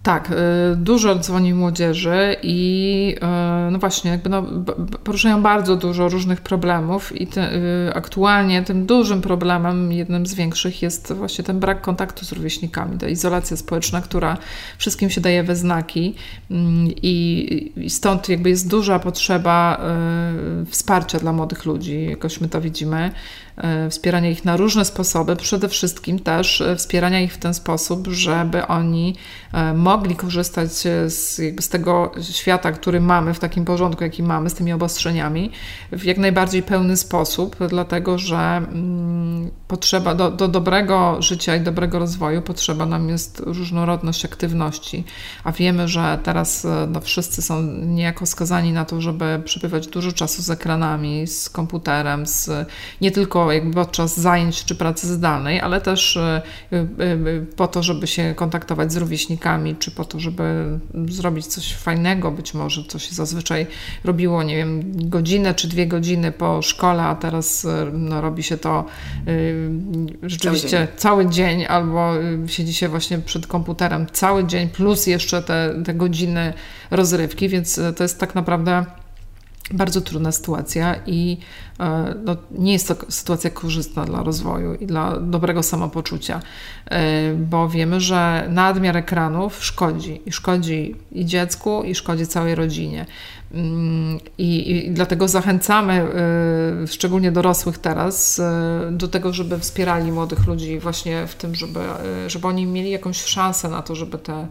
Speaker 2: Tak, y, dużo dzwoni młodzieży i y, no właśnie, jakby no, poruszają bardzo dużo różnych problemów i te, y, aktualnie tym dużym problemem, jednym z większych jest właśnie ten brak kontaktu z rówieśnikami, ta izolacja społeczna, która wszystkim się daje we znaki mm, i, i stąd jakby jest duża potrzeba wsparcia dla młodych ludzi, jakoś my to widzimy. E, wspierania ich na różne sposoby, przede wszystkim też e, wspierania ich w ten sposób, żeby oni e, mogli korzystać z, z tego świata, który mamy, w takim porządku, jaki mamy, z tymi obostrzeniami, w jak najbardziej pełny sposób, dlatego że mm, potrzeba do, do dobrego życia i dobrego rozwoju potrzeba nam jest różnorodność aktywności, a wiemy, że teraz no, wszyscy są niejako skazani na to, żeby przebywać dużo czasu z ekranami, z komputerem, z nie tylko jakby podczas zajęć czy pracy zdalnej, ale też e, e, e, po to, żeby się kontaktować z rówieśnikami, czy po to, żeby zrobić coś fajnego, być może co się zazwyczaj robiło, nie wiem, godzinę czy dwie godziny po szkole, a teraz no, robi się to rzeczywiście cały dzień. cały dzień, albo siedzi się właśnie przed komputerem cały dzień, plus jeszcze te, te godziny rozrywki, więc to jest tak naprawdę bardzo trudna sytuacja i e, no, nie jest to sytuacja korzystna dla rozwoju i dla dobrego samopoczucia, e, bo wiemy, że nadmiar ekranów szkodzi i szkodzi i dziecku, i szkodzi całej rodzinie. Mm, I, I, dlatego zachęcamy, e, szczególnie dorosłych teraz, do tego, żeby wspierali młodych ludzi właśnie w tym, żeby, żeby oni mieli jakąś szansę na to, żeby te,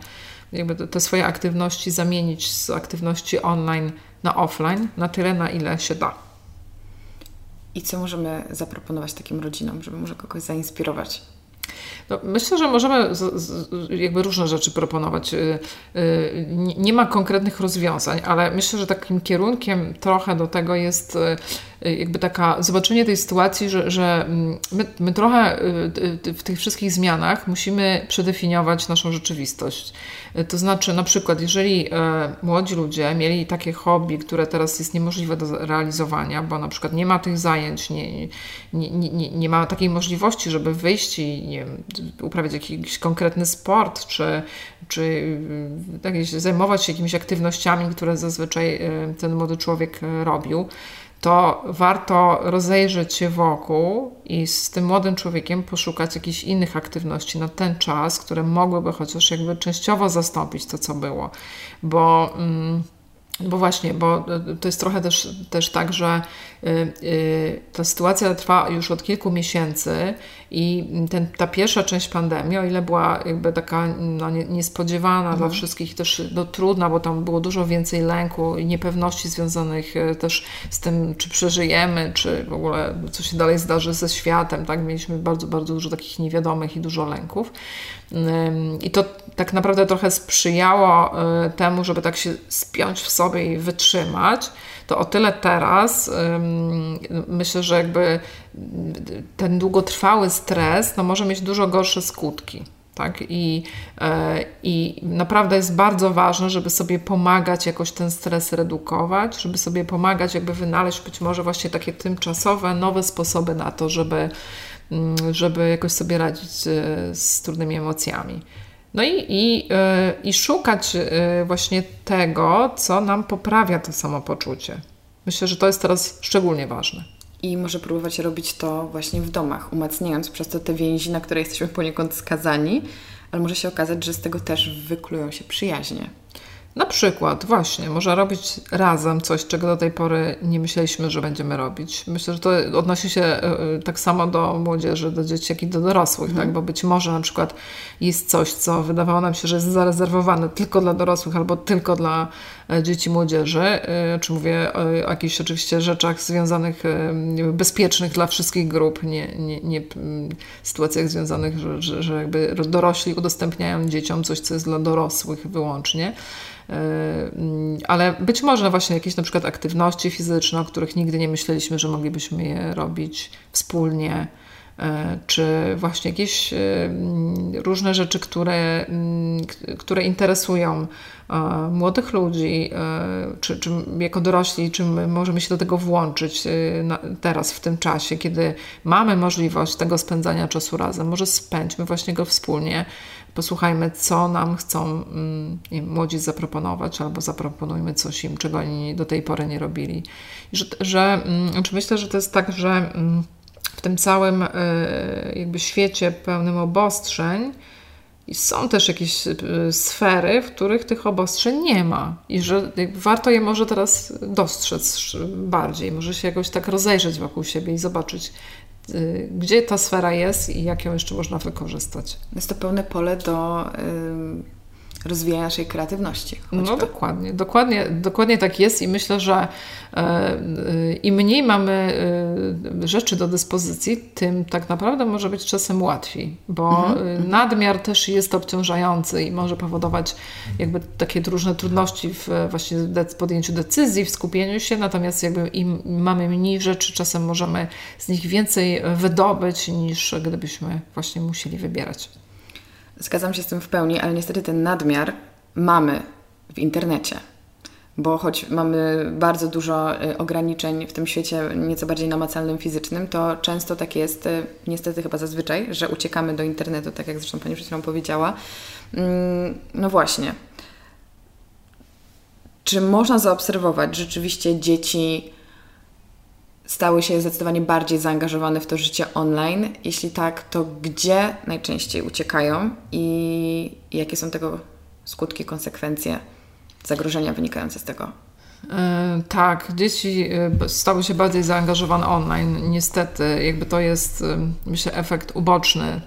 Speaker 2: jakby te swoje aktywności zamienić z aktywności online na offline na tyle, na ile się da.
Speaker 1: I co możemy zaproponować takim rodzinom, żeby może kogoś zainspirować?
Speaker 2: No, myślę, że możemy z, z, jakby różne rzeczy proponować. Y, y, nie ma konkretnych rozwiązań, ale myślę, że takim kierunkiem trochę do tego jest y, jakby taka zobaczenie tej sytuacji, że, że mm, my, my trochę w tych wszystkich zmianach musimy przedefiniować naszą rzeczywistość. To znaczy, na przykład, jeżeli młodzi ludzie mieli takie hobby, które teraz jest niemożliwe do realizowania, bo na przykład nie ma tych zajęć, nie, nie, nie, nie ma takiej możliwości, żeby wyjść i nie wiem, uprawiać jakiś konkretny sport, czy, czy zajmować się jakimiś aktywnościami, które zazwyczaj e, ten młody człowiek e, robił, to warto rozejrzeć się wokół i z tym młodym człowiekiem poszukać jakichś innych aktywności na ten czas, które mogłyby chociaż jakby częściowo zastąpić to, co było. Bo. Mm, bo właśnie, bo to jest trochę też, też tak, że y, y, ta sytuacja trwa już od kilku miesięcy i ten, ta pierwsza część pandemii, o ile była jakby taka no, niespodziewana mhm. dla wszystkich, też no, trudna, bo tam było dużo więcej lęku i niepewności związanych y, też z tym, czy przeżyjemy, czy w ogóle co się dalej zdarzy ze światem, tak? Mieliśmy bardzo, bardzo dużo takich niewiadomych i dużo lęków. I to tak naprawdę trochę sprzyjało temu, żeby tak się spiąć w sobie i wytrzymać, to o tyle teraz myślę, że jakby ten długotrwały stres no, może mieć dużo gorsze skutki. Tak? I, e, I naprawdę jest bardzo ważne, żeby sobie pomagać jakoś ten stres redukować, żeby sobie pomagać, jakby wynaleźć być może właśnie takie tymczasowe, nowe sposoby na to, żeby, mm, żeby jakoś sobie radzić z trudnymi emocjami. No i, i, yy, i szukać yy, właśnie tego, co nam poprawia to samopoczucie. Myślę, że to jest teraz szczególnie ważne.
Speaker 1: I może próbować robić to właśnie w domach, umacniając przez to te więzi, na które jesteśmy poniekąd skazani, ale może się okazać, że z tego też wyklują się przyjaźnie.
Speaker 2: Na przykład, właśnie, można robić razem coś, czego do tej pory nie myśleliśmy, że będziemy robić. Myślę, że to odnosi się e, e, tak samo do młodzieży, do dzieci, jak i do dorosłych, tak? mhm. tak? bo być może na przykład jest coś, co wydawało nam się, że jest zarezerwowane tylko dla dorosłych albo tylko dla e, dzieci, młodzieży. Czy mówię o jakichś oczywiście rzeczach związanych, bezpiecznych dla wszystkich grup, nie, nie, nie sytuacjach związanych, że, że, że jakby dorośli udostępniają dzieciom coś, co jest dla dorosłych wyłącznie. Yy, ale być może właśnie jakieś na przykład aktywności fizyczne, o których nigdy nie myśleliśmy, że moglibyśmy je robić wspólnie, yy, czy właśnie jakieś yy, różne rzeczy, które, które interesują młodych ludzi, czy, czy jako dorośli, czy możemy się do tego włączyć teraz, w tym czasie, kiedy mamy możliwość tego spędzania czasu razem. Może spędźmy właśnie go wspólnie posłuchajmy, co nam chcą mm, wiem, młodzi zaproponować, albo zaproponujmy coś im, czego oni do tej pory nie robili. Że, że mm, znaczy myślę, że to jest tak, że mm, w tym całym y, jakby świecie pełnym obostrzeń są też jakieś y, sfery, w których tych obostrzeń nie ma i że warto je może teraz dostrzec bardziej, może się jakoś tak rozejrzeć wokół siebie i zobaczyć, gdzie ta sfera jest i jak ją jeszcze można wykorzystać.
Speaker 1: Jest to pełne pole do rozwijania naszej kreatywności.
Speaker 2: Choćby. No dokładnie, dokładnie, dokładnie tak jest i myślę, że e, im mniej mamy e, rzeczy do dyspozycji, tym tak naprawdę może być czasem łatwiej, bo mhm. E, nadmiar też jest obciążający i może powodować jakby takie różne trudności w właśnie podjęciu decyzji, w skupieniu się, natomiast jakby im mamy mniej rzeczy, czasem możemy z nich więcej wydobyć niż gdybyśmy właśnie musieli wybierać.
Speaker 1: Zgadzam się z tym w pełni, ale niestety ten nadmiar mamy w internecie. Bo choć mamy bardzo dużo y, ograniczeń w tym świecie nieco bardziej namacalnym, fizycznym, to często tak jest, y, niestety chyba zazwyczaj, że uciekamy do internetu, tak jak zresztą Pani przed chwilą powiedziała. Mm, no właśnie. Czy można zaobserwować rzeczywiście dzieci stały się zdecydowanie bardziej zaangażowane w to życie online? Jeśli tak, to gdzie najczęściej uciekają i jakie są tego skutki, konsekwencje, zagrożenia wynikające z tego?
Speaker 2: E, tak, dzieci e, stały się bardziej zaangażowane online. Niestety, jakby to jest, e, myślę, efekt uboczny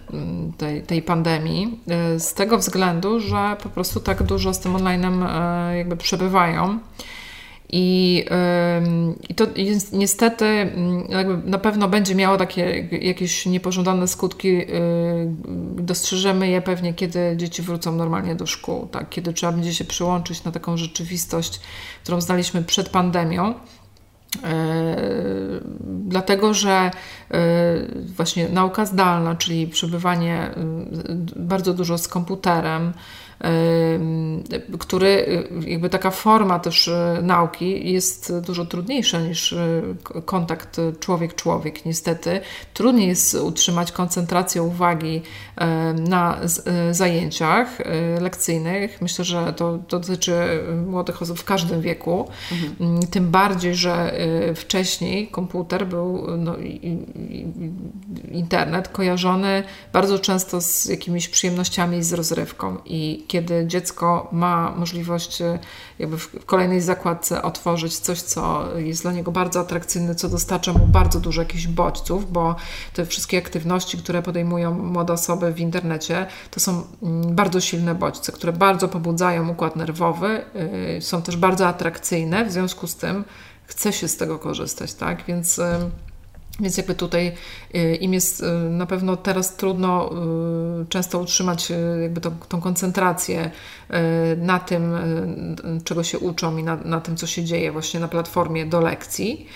Speaker 2: tej, tej pandemii. Z tego względu, że po prostu tak dużo z tym onlinem jakby przebywają. I, i to jest, niestety mm, na pewno będzie miało takie jakieś niepożądane skutki. Y, dostrzeżemy je pewnie, kiedy dzieci wrócą normalnie do szkół, tak? kiedy trzeba będzie się przyłączyć na taką rzeczywistość, którą znaliśmy przed pandemią. E, dlatego, że e, właśnie nauka zdalna, czyli przebywanie bardzo dużo z komputerem, który jakby taka forma też e, nauki jest dużo trudniejsza niż e, kontakt człowiek-człowiek. Niestety trudniej jest utrzymać koncentrację uwagi na e, zajęciach lekcyjnych. Myślę, że to, to dotyczy młodych osób w każdym wieku. Mhm. Mm, tym bardziej, że wcześniej komputer był, no, internet kojarzony bardzo często z jakimiś przyjemnościami i z rozrywką. I kiedy dziecko ma możliwość e, jakby w kolejnej zakładce otworzyć coś, co jest dla niego bardzo atrakcyjne, co dostarcza mu bardzo dużo jakichś bodźców, bo te wszystkie aktywności, które podejmują młode osoby w internecie, to są mm, bardzo silne bodźce, które bardzo pobudzają układ nerwowy, e, są też bardzo atrakcyjne, w związku z tym chce się z tego korzystać, tak? Więc więc jakby tutaj y, im jest y, na pewno teraz trudno y, często utrzymać jakby tą, tą koncentrację na tym, czego się uczą i na, na tym, co się dzieje właśnie na platformie do lekcji.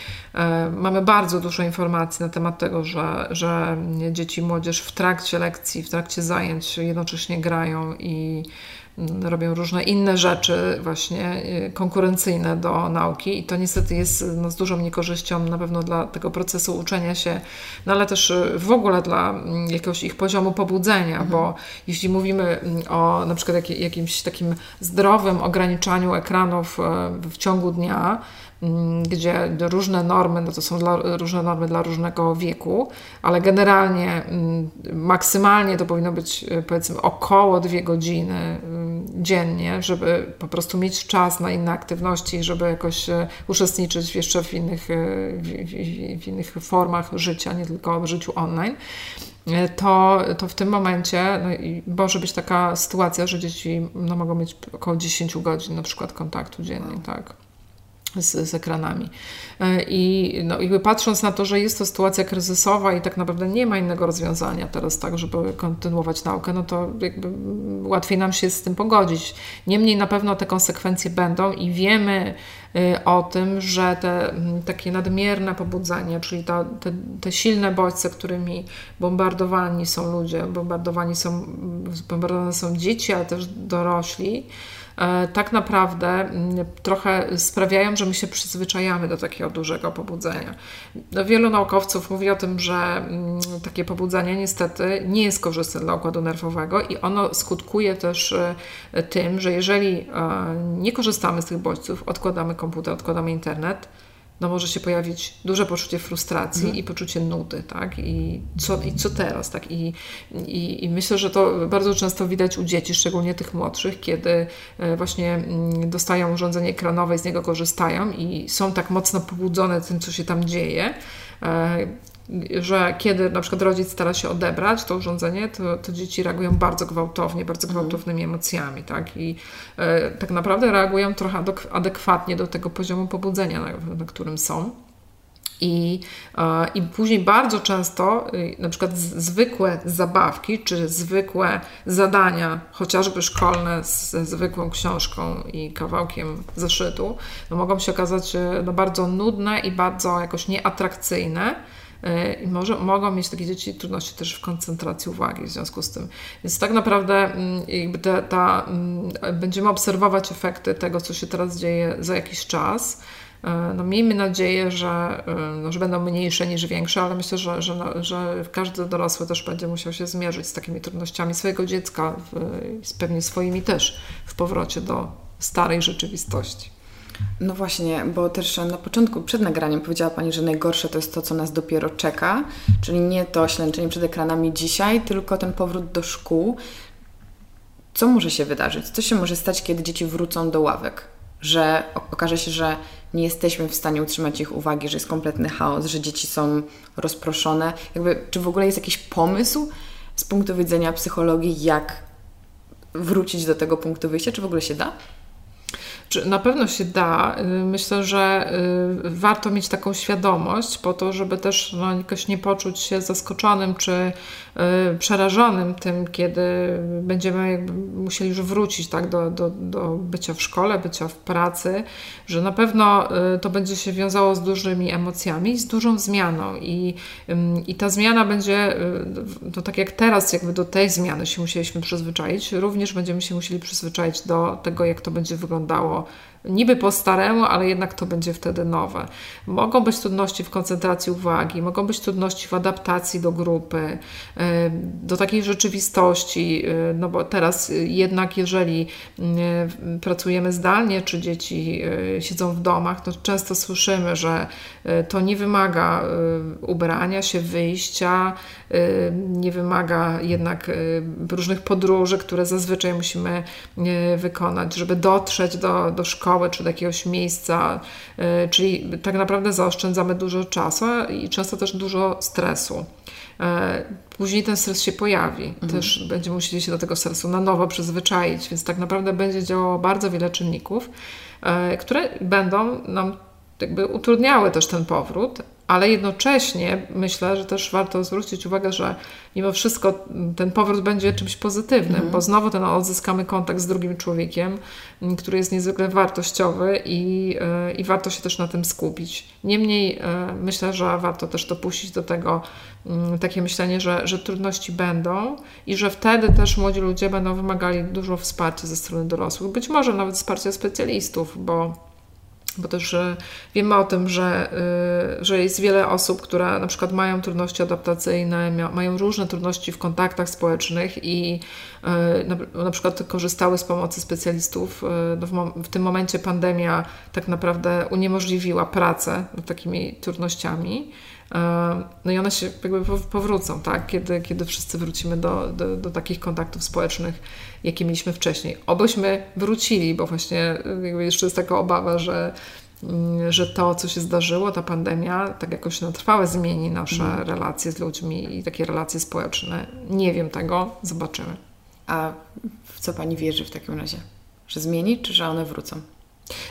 Speaker 2: Mamy bardzo dużo informacji na temat tego, że, że dzieci i młodzież w trakcie lekcji, w trakcie zajęć jednocześnie grają i robią różne inne rzeczy właśnie y, konkurencyjne do nauki i to niestety jest no, z dużą niekorzyścią na pewno dla tego procesu uczenia się, no ale też y, w ogóle dla mm, jakiegoś ich poziomu pobudzenia, mhm. bo jeśli mówimy mm, o na przykład jakimś takim zdrowym ograniczaniu ekranów y, w ciągu dnia, Mm, gdzie różne normy, no to są dla, różne normy dla różnego wieku, ale generalnie maksymalnie to powinno być powiedzmy około dwie godziny dziennie, żeby po prostu mieć czas na inne aktywności, żeby jakoś e, uczestniczyć jeszcze w innych, e, w, w, innych formach życia, nie tylko w życiu online to, to w tym momencie no może być taka sytuacja, że dzieci no, mogą mieć około 10 godzin na przykład kontaktu dziennie, wow. tak z, z ekranami. E, I no, jakby patrząc na to, że jest to sytuacja kryzysowa i tak naprawdę nie ma innego rozwiązania teraz tak, żeby kontynuować naukę, no to jakby łatwiej nam się z tym pogodzić. Niemniej na pewno te konsekwencje będą i wiemy y, o tym, że te takie nadmierne pobudzenie, czyli ta, te, te silne bodźce, którymi bombardowani są ludzie, bombardowani są, bombardowane są dzieci, ale też dorośli, tak naprawdę mm, trochę sprawiają, że my się przyzwyczajamy do takiego dużego pobudzenia. No, wielu naukowców mówi o tym, że mm, takie pobudzenie niestety nie jest korzystne dla układu nerwowego i ono skutkuje też e, tym, że jeżeli e, nie korzystamy z tych bodźców, odkładamy komputer, odkładamy internet, no może się pojawić duże poczucie frustracji mhm. i poczucie nudy, tak? I co, i co teraz, tak? I, i, I, myślę, że to bardzo często widać u dzieci, szczególnie tych młodszych, kiedy e, właśnie mm, dostają urządzenie ekranowe i z niego korzystają i są tak mocno pobudzone tym, co się tam dzieje, e, że kiedy na przykład rodzic stara się odebrać to urządzenie, to, to dzieci reagują bardzo gwałtownie, bardzo mhm. gwałtownymi emocjami, tak? I e, tak naprawdę reagują trochę adekwatnie do tego poziomu pobudzenia, na, na którym są. I, I później bardzo często y, na przykład zwykłe zabawki czy zwykłe zadania, chociażby szkolne ze zwykłą książką i kawałkiem zeszytu, no mogą się okazać y, no bardzo nudne i bardzo jakoś nieatrakcyjne. I może, mogą mieć takie dzieci trudności też w koncentracji uwagi w związku z tym. Więc tak naprawdę mm, jakby ta, ta, mm, będziemy obserwować efekty tego, co się teraz dzieje za jakiś czas. E, no, miejmy nadzieję, że, e, no, że będą mniejsze niż większe, ale myślę, że, że, że każdy dorosły też będzie musiał się zmierzyć z takimi trudnościami swojego dziecka, z pewnie swoimi też w powrocie do starej rzeczywistości.
Speaker 1: No właśnie, bo też na początku, przed nagraniem powiedziała Pani, że najgorsze to jest to, co nas dopiero czeka, czyli nie to ślęczenie przed ekranami dzisiaj, tylko ten powrót do szkół. Co może się wydarzyć? Co się może stać, kiedy dzieci wrócą do ławek? Że okaże się, że nie jesteśmy w stanie utrzymać ich uwagi, że jest kompletny chaos, że dzieci są rozproszone. Jakby, czy w ogóle jest jakiś pomysł z punktu widzenia psychologii, jak wrócić do tego punktu wyjścia? Czy w ogóle się da?
Speaker 2: Na pewno się da. Y, myślę, że y, warto mieć taką świadomość po to, żeby też no, jakoś nie poczuć się zaskoczonym czy y, przerażonym tym, kiedy będziemy musieli już wrócić tak, do, do, do bycia w szkole, bycia w pracy, że na pewno to będzie się wiązało z dużymi emocjami z dużą zmianą. I, i ta zmiana będzie, to tak jak teraz, jakby do tej zmiany się musieliśmy przyzwyczaić, również będziemy się musieli przyzwyczaić do tego, jak to będzie wyglądało people niby po staremu, ale jednak to będzie wtedy nowe. Mogą być trudności w koncentracji uwagi, mogą być trudności w adaptacji do grupy, do takiej rzeczywistości, no bo teraz jednak jeżeli pracujemy zdalnie, czy dzieci siedzą w domach, to często słyszymy, że to nie wymaga ubrania się, wyjścia, nie wymaga jednak różnych podróży, które zazwyczaj musimy wykonać, żeby dotrzeć do, do szkoły czy do jakiegoś miejsca, czyli tak naprawdę zaoszczędzamy dużo czasu i często też dużo stresu. Później ten stres się pojawi. Mhm. Też będziemy musieli się do tego stresu na nowo przyzwyczaić, więc tak naprawdę będzie działało bardzo wiele czynników, które będą nam jakby utrudniały też ten powrót, ale jednocześnie myślę, że też warto zwrócić uwagę, że mimo wszystko ten powrót będzie czymś pozytywnym, mm. bo znowu ten odzyskamy kontakt z drugim człowiekiem, który jest niezwykle wartościowy i, e, i warto się też na tym skupić. Niemniej e, myślę, że warto też dopuścić do tego takie myślenie, że, że trudności będą i że wtedy też młodzi ludzie będą wymagali dużo wsparcia ze strony dorosłych, być może nawet wsparcia specjalistów, bo bo też wiemy o tym, że, y, że jest wiele osób, które na przykład mają trudności adaptacyjne, mają różne trudności w kontaktach społecznych i y, na, przykład korzystały z pomocy specjalistów. No w, w, tym momencie pandemia tak naprawdę uniemożliwiła pracę nad takimi trudnościami. No i one się jakby powrócą, tak? kiedy, kiedy wszyscy wrócimy do, do, do takich kontaktów społecznych, jakie mieliśmy wcześniej. Obyśmy wrócili, bo właśnie jakby jeszcze jest taka obawa, że mm, że to, co się zdarzyło, ta pandemia, tak jakoś na trwałe zmieni nasze mm. relacje z ludźmi i takie relacje społeczne. Nie wiem tego, zobaczymy.
Speaker 1: A w co Pani wierzy w takim razie? Że zmieni, czy że one wrócą?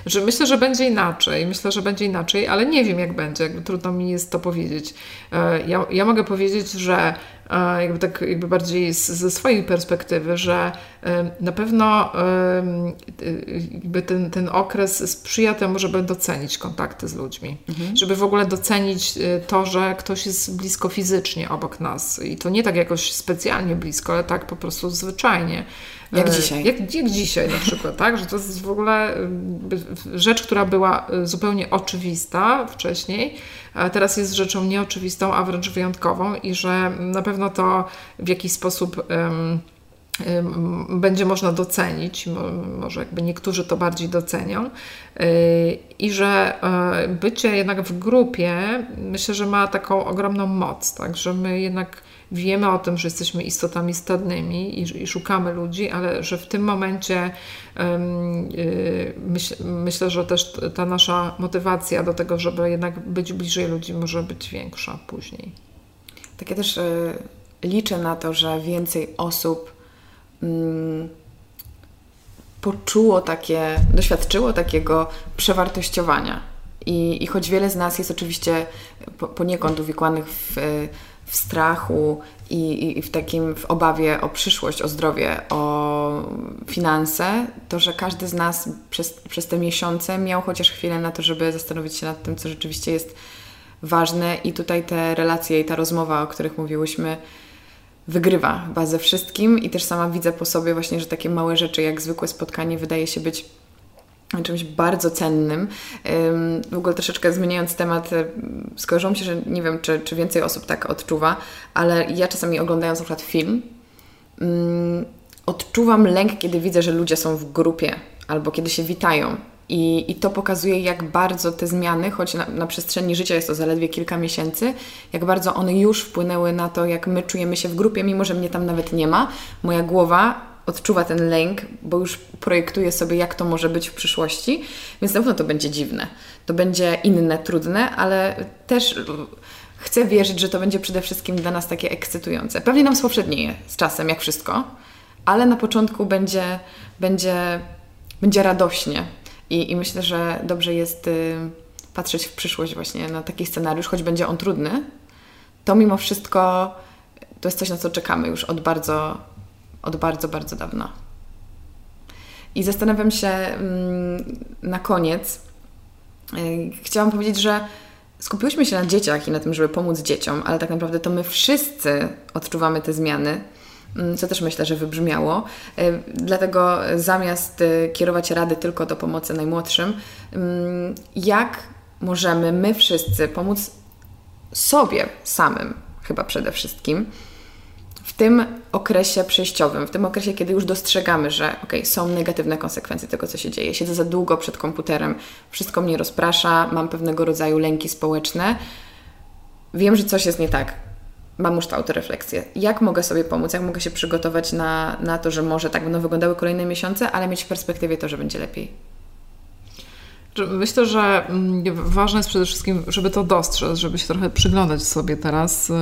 Speaker 2: Że myślę, że będzie inaczej, myślę, że będzie inaczej, ale nie wiem jak będzie, jakby trudno mi jest to powiedzieć. E, ja, ja mogę powiedzieć, że e, jakby tak jakby bardziej z, ze swojej perspektywy, że e, na pewno jakby ten, ten okres sprzyja temu, żeby docenić kontakty z ludźmi, mhm. żeby w ogóle docenić to, że ktoś jest blisko fizycznie obok nas i to nie tak jakoś specjalnie blisko, ale tak po prostu zwyczajnie.
Speaker 1: Jak dzisiaj.
Speaker 2: Jak, jak dzisiaj na przykład, tak? Że to jest w ogóle rzecz, która była zupełnie oczywista wcześniej, a teraz jest rzeczą nieoczywistą, a wręcz wyjątkową i że na pewno to w jakiś sposób um, będzie można docenić, może jakby niektórzy to bardziej docenią, y, i że e, bycie jednak w grupie myślę, że ma taką ogromną moc, tak, że my jednak wiemy o tym, że jesteśmy istotami stadnymi i, i szukamy ludzi, ale że w tym momencie um, myśl, myślę, że też ta nasza motywacja do tego, żeby jednak być bliżej ludzi może być większa później.
Speaker 1: Tak ja też y, liczę na to, że więcej osób mm, poczuło takie, doświadczyło takiego przewartościowania. I, I choć wiele z nas jest oczywiście poniekąd uwikłanych w, w strachu i, i, w takim w obawie o przyszłość, o zdrowie, o finanse, to że każdy z nas przez, przez te miesiące miał chociaż chwilę na to, żeby zastanowić się nad tym, co rzeczywiście jest ważne. I tutaj te relacje i ta rozmowa, o których mówiłyśmy, wygrywa chyba ze wszystkim. I też sama widzę po sobie właśnie, że takie małe rzeczy jak zwykłe spotkanie wydaje się być czymś bardzo cennym. W ogóle troszeczkę zmieniając temat, skojarzyło mi się, że nie wiem, czy, czy więcej osób tak odczuwa, ale ja czasami oglądając na przykład film, odczuwam lęk, kiedy widzę, że ludzie są w grupie albo kiedy się witają. I, I to pokazuje, jak bardzo te zmiany, choć na, na, przestrzeni życia jest to zaledwie kilka miesięcy, jak bardzo one już wpłynęły na to, jak my czujemy się w grupie, mimo że mnie tam nawet nie ma. Moja głowa odczuwa ten lęk, bo już projektuje sobie, jak to może być w przyszłości, więc na pewno to będzie dziwne. To będzie inne, trudne, ale też chcę wierzyć, że to będzie przede wszystkim dla nas takie ekscytujące. Pewnie nam spowszednieje z czasem, jak wszystko, ale na początku będzie, będzie, będzie radośnie. I, I myślę, że dobrze jest y, patrzeć w przyszłość właśnie na taki scenariusz, choć będzie on trudny, to mimo wszystko to jest coś, na co czekamy już od bardzo, od bardzo, bardzo dawna. I zastanawiam się mm, na koniec, y, chciałam powiedzieć, że skupiłyśmy się na dzieciach i na tym, żeby pomóc dzieciom, ale tak naprawdę to my wszyscy odczuwamy te zmiany Mm, co też myślę, że wybrzmiało. Y, dlatego zamiast y, kierować rady tylko do pomocy najmłodszym, mm, jak możemy my wszyscy pomóc sobie samym, chyba przede wszystkim, tym okresie przejściowym, w tym okresie, kiedy już dostrzegamy, że ok, są negatywne konsekwencje tego, co się dzieje. Siedzę za długo przed komputerem, wszystko mnie rozprasza, mam pewnego rodzaju lęki społeczne. Wiem, że coś jest nie tak mam już tę autorefleksję. Jak mogę sobie pomóc, jak mogę się przygotować na, na to, że może tak będą wyglądały kolejne miesiące, ale mieć w perspektywie to, że będzie lepiej.
Speaker 2: Myślę, że mm, ważne jest przede wszystkim, żeby to dostrzec, żeby się trochę przyglądać sobie teraz. Y,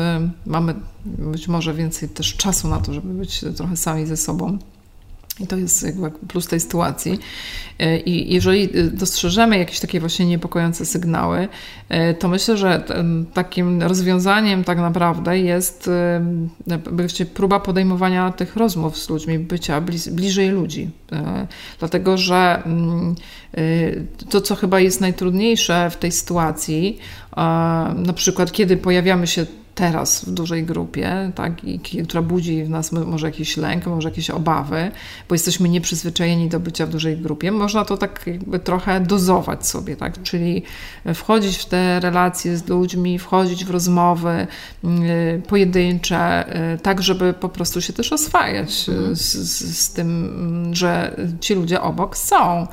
Speaker 2: mamy być może więcej też czasu na to, żeby być trochę sami ze sobą. I to jest jakby plus tej sytuacji. E, I jeżeli dostrzeżemy jakieś takie właśnie niepokojące sygnały, e, to myślę, że takim rozwiązaniem tak naprawdę jest e, próba podejmowania tych rozmów z ludźmi, bycia bliżej ludzi. Dlatego, że mm, to, co chyba jest najtrudniejsze w tej sytuacji, na przykład kiedy pojawiamy się teraz w dużej grupie, tak, i, która budzi w nas może jakiś lęk, może jakieś obawy, bo jesteśmy nieprzyzwyczajeni do bycia w dużej grupie, można to tak jakby trochę dozować sobie, tak, czyli wchodzić w te relacje z ludźmi, wchodzić w rozmowy y, pojedyncze, y, tak, żeby po prostu się też oswajać mhm. z, z, z tym, że ci ludzie obok są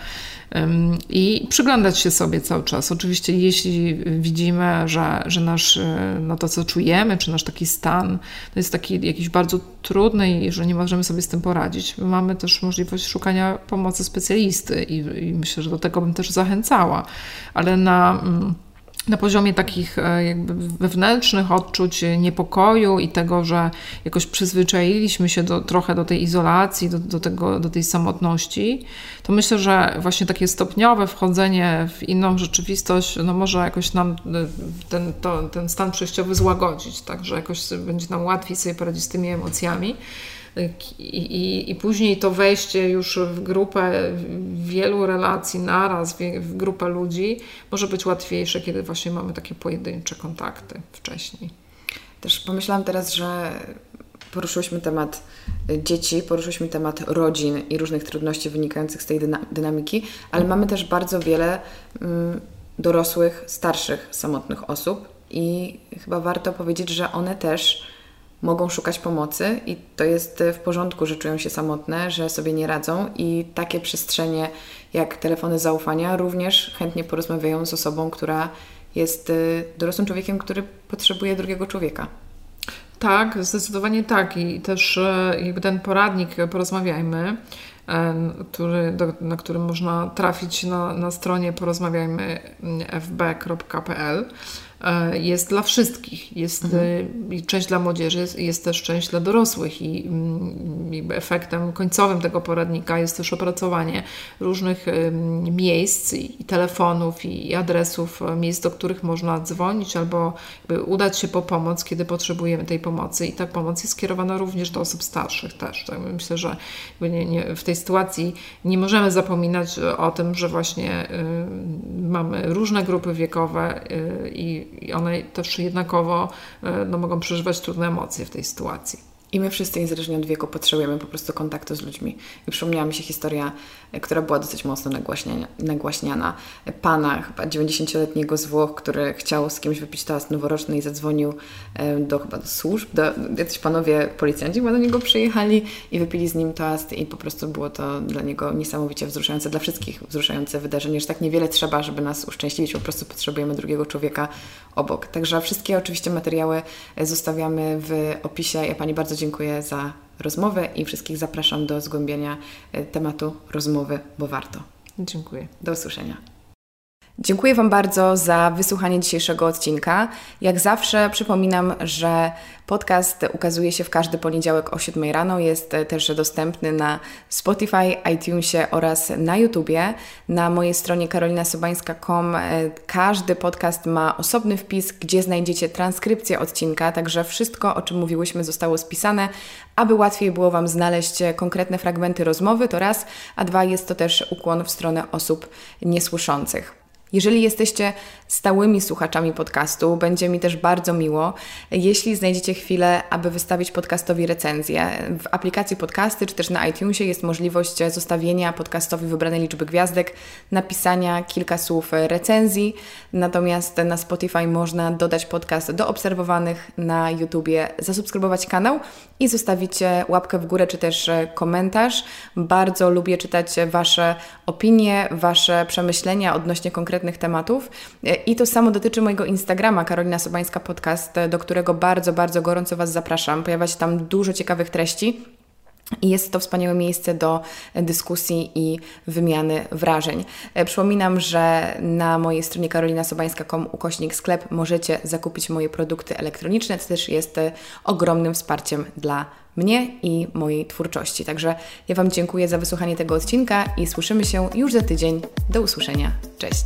Speaker 2: i przyglądać się sobie cały czas. Oczywiście, jeśli widzimy, że, że nasz, e, no to co czujemy, czy nasz taki stan, to jest taki jakiś bardzo trudny i że nie możemy sobie z tym poradzić, mamy też możliwość szukania pomocy specjalisty i, i myślę, że do tego bym też zachęcała, ale na mm, na poziomie takich e, jakby wewnętrznych odczuć niepokoju i tego, że jakoś przyzwyczailiśmy się do, trochę do tej izolacji, do, do, tego, do tej samotności, to myślę, że właśnie takie stopniowe wchodzenie w inną rzeczywistość no może jakoś nam e, ten, to, ten stan przejściowy złagodzić, tak, że jakoś będzie nam łatwiej sobie poradzić z tymi emocjami. I, i, później to wejście już w grupę wielu relacji naraz, w, grupę ludzi, może być łatwiejsze, kiedy właśnie mamy takie pojedyncze kontakty wcześniej.
Speaker 1: Też pomyślałam teraz, że poruszyłyśmy temat dzieci, poruszyłyśmy temat rodzin i różnych trudności wynikających z tej dynamiki, ale mamy też bardzo wiele mm, dorosłych, starszych, samotnych osób i chyba warto powiedzieć, że one też mogą szukać pomocy i to jest w porządku, że czują się samotne, że sobie nie radzą i takie przestrzenie jak telefony zaufania również chętnie porozmawiają z osobą, która jest y, dorosłym człowiekiem, który potrzebuje drugiego człowieka.
Speaker 2: Tak, zdecydowanie tak i też e, jakby ten poradnik Porozmawiajmy, e, który, do, na którym można trafić na, na stronie porozmawiajmy fb.pl e, jest dla wszystkich. Jest mhm. E, część dla młodzieży, jest też część dla dorosłych i mm, efektem końcowym tego poradnika jest też opracowanie różnych miejsc i telefonów i adresów, e, miejsc, do których można dzwonić albo udać się po pomoc, kiedy potrzebujemy tej pomocy. I ta pomoc jest skierowana również do osób starszych też. Tak myślę, że nie, nie, w tej sytuacji nie możemy zapominać o tym, że właśnie y, mamy różne grupy wiekowe y, i one też jednakowo y, no, mogą przeżywać trudne emocje w tej sytuacji.
Speaker 1: I my wszyscy, niezależnie od wieku, potrzebujemy po prostu kontaktu z ludźmi. I przypomniała mi się historia, e, która była dosyć mocno nagłaśniana. Pana, chyba 90-letniego z Włoch, który chciał z kimś wypić toast noworoczny i zadzwonił e, do chyba do służb. Do, jacyś panowie policjanci chyba do niego przyjechali i wypili z nim toast i po prostu było to dla niego niesamowicie wzruszające, dla wszystkich wzruszające wydarzenie, że tak niewiele trzeba, żeby nas uszczęśliwić, po prostu potrzebujemy drugiego człowieka obok. Także wszystkie oczywiście materiały e, zostawiamy w opisie. Ja Pani bardzo dziękuję za rozmowę i wszystkich zapraszam do zgłębienia e, tematu rozmowy, bo warto.
Speaker 2: Dziękuję.
Speaker 1: Do usłyszenia. Dziękuję Wam bardzo za wysłuchanie dzisiejszego odcinka. Jak zawsze przypominam, że podcast ukazuje się w każdy poniedziałek o 7 rano. Jest też dostępny na Spotify, iTunesie oraz na YouTubie. Na mojej stronie karolinasobańska.com e, każdy podcast ma osobny wpis, gdzie znajdziecie transkrypcję odcinka, także wszystko, o czym mówiłyśmy, zostało spisane, aby łatwiej było Wam znaleźć konkretne fragmenty rozmowy, to raz, a dwa jest to też ukłon w stronę osób niesłyszących. Jeżeli jesteście stałymi słuchaczami podcastu, będzie mi też bardzo miło, jeśli znajdziecie chwilę, aby wystawić podcastowi recenzję. W aplikacji podcasty czy też na iTunesie jest możliwość zostawienia podcastowi wybranej liczby gwiazdek, napisania kilka słów recenzji, natomiast na Spotify można dodać podcast do obserwowanych, na YouTubie zasubskrybować kanał i zostawić łapkę w górę czy też komentarz. Bardzo lubię czytać Wasze opinie, Wasze przemyślenia odnośnie konkretnych konkretnych tematów. E, I to samo dotyczy mojego Instagrama, Karolina Sobańska Podcast, do którego bardzo, bardzo gorąco Was zapraszam. Pojawia się tam dużo ciekawych treści. I jest to wspaniałe miejsce do dyskusji i wymiany wrażeń. E, przypominam, że na mojej stronie karolinasobańska.com ukośnik sklep możecie zakupić moje produkty elektroniczne, co też jest e, ogromnym wsparciem dla mnie i mojej twórczości. Także ja Wam dziękuję za wysłuchanie tego odcinka i słyszymy się już za tydzień. Do usłyszenia. Cześć!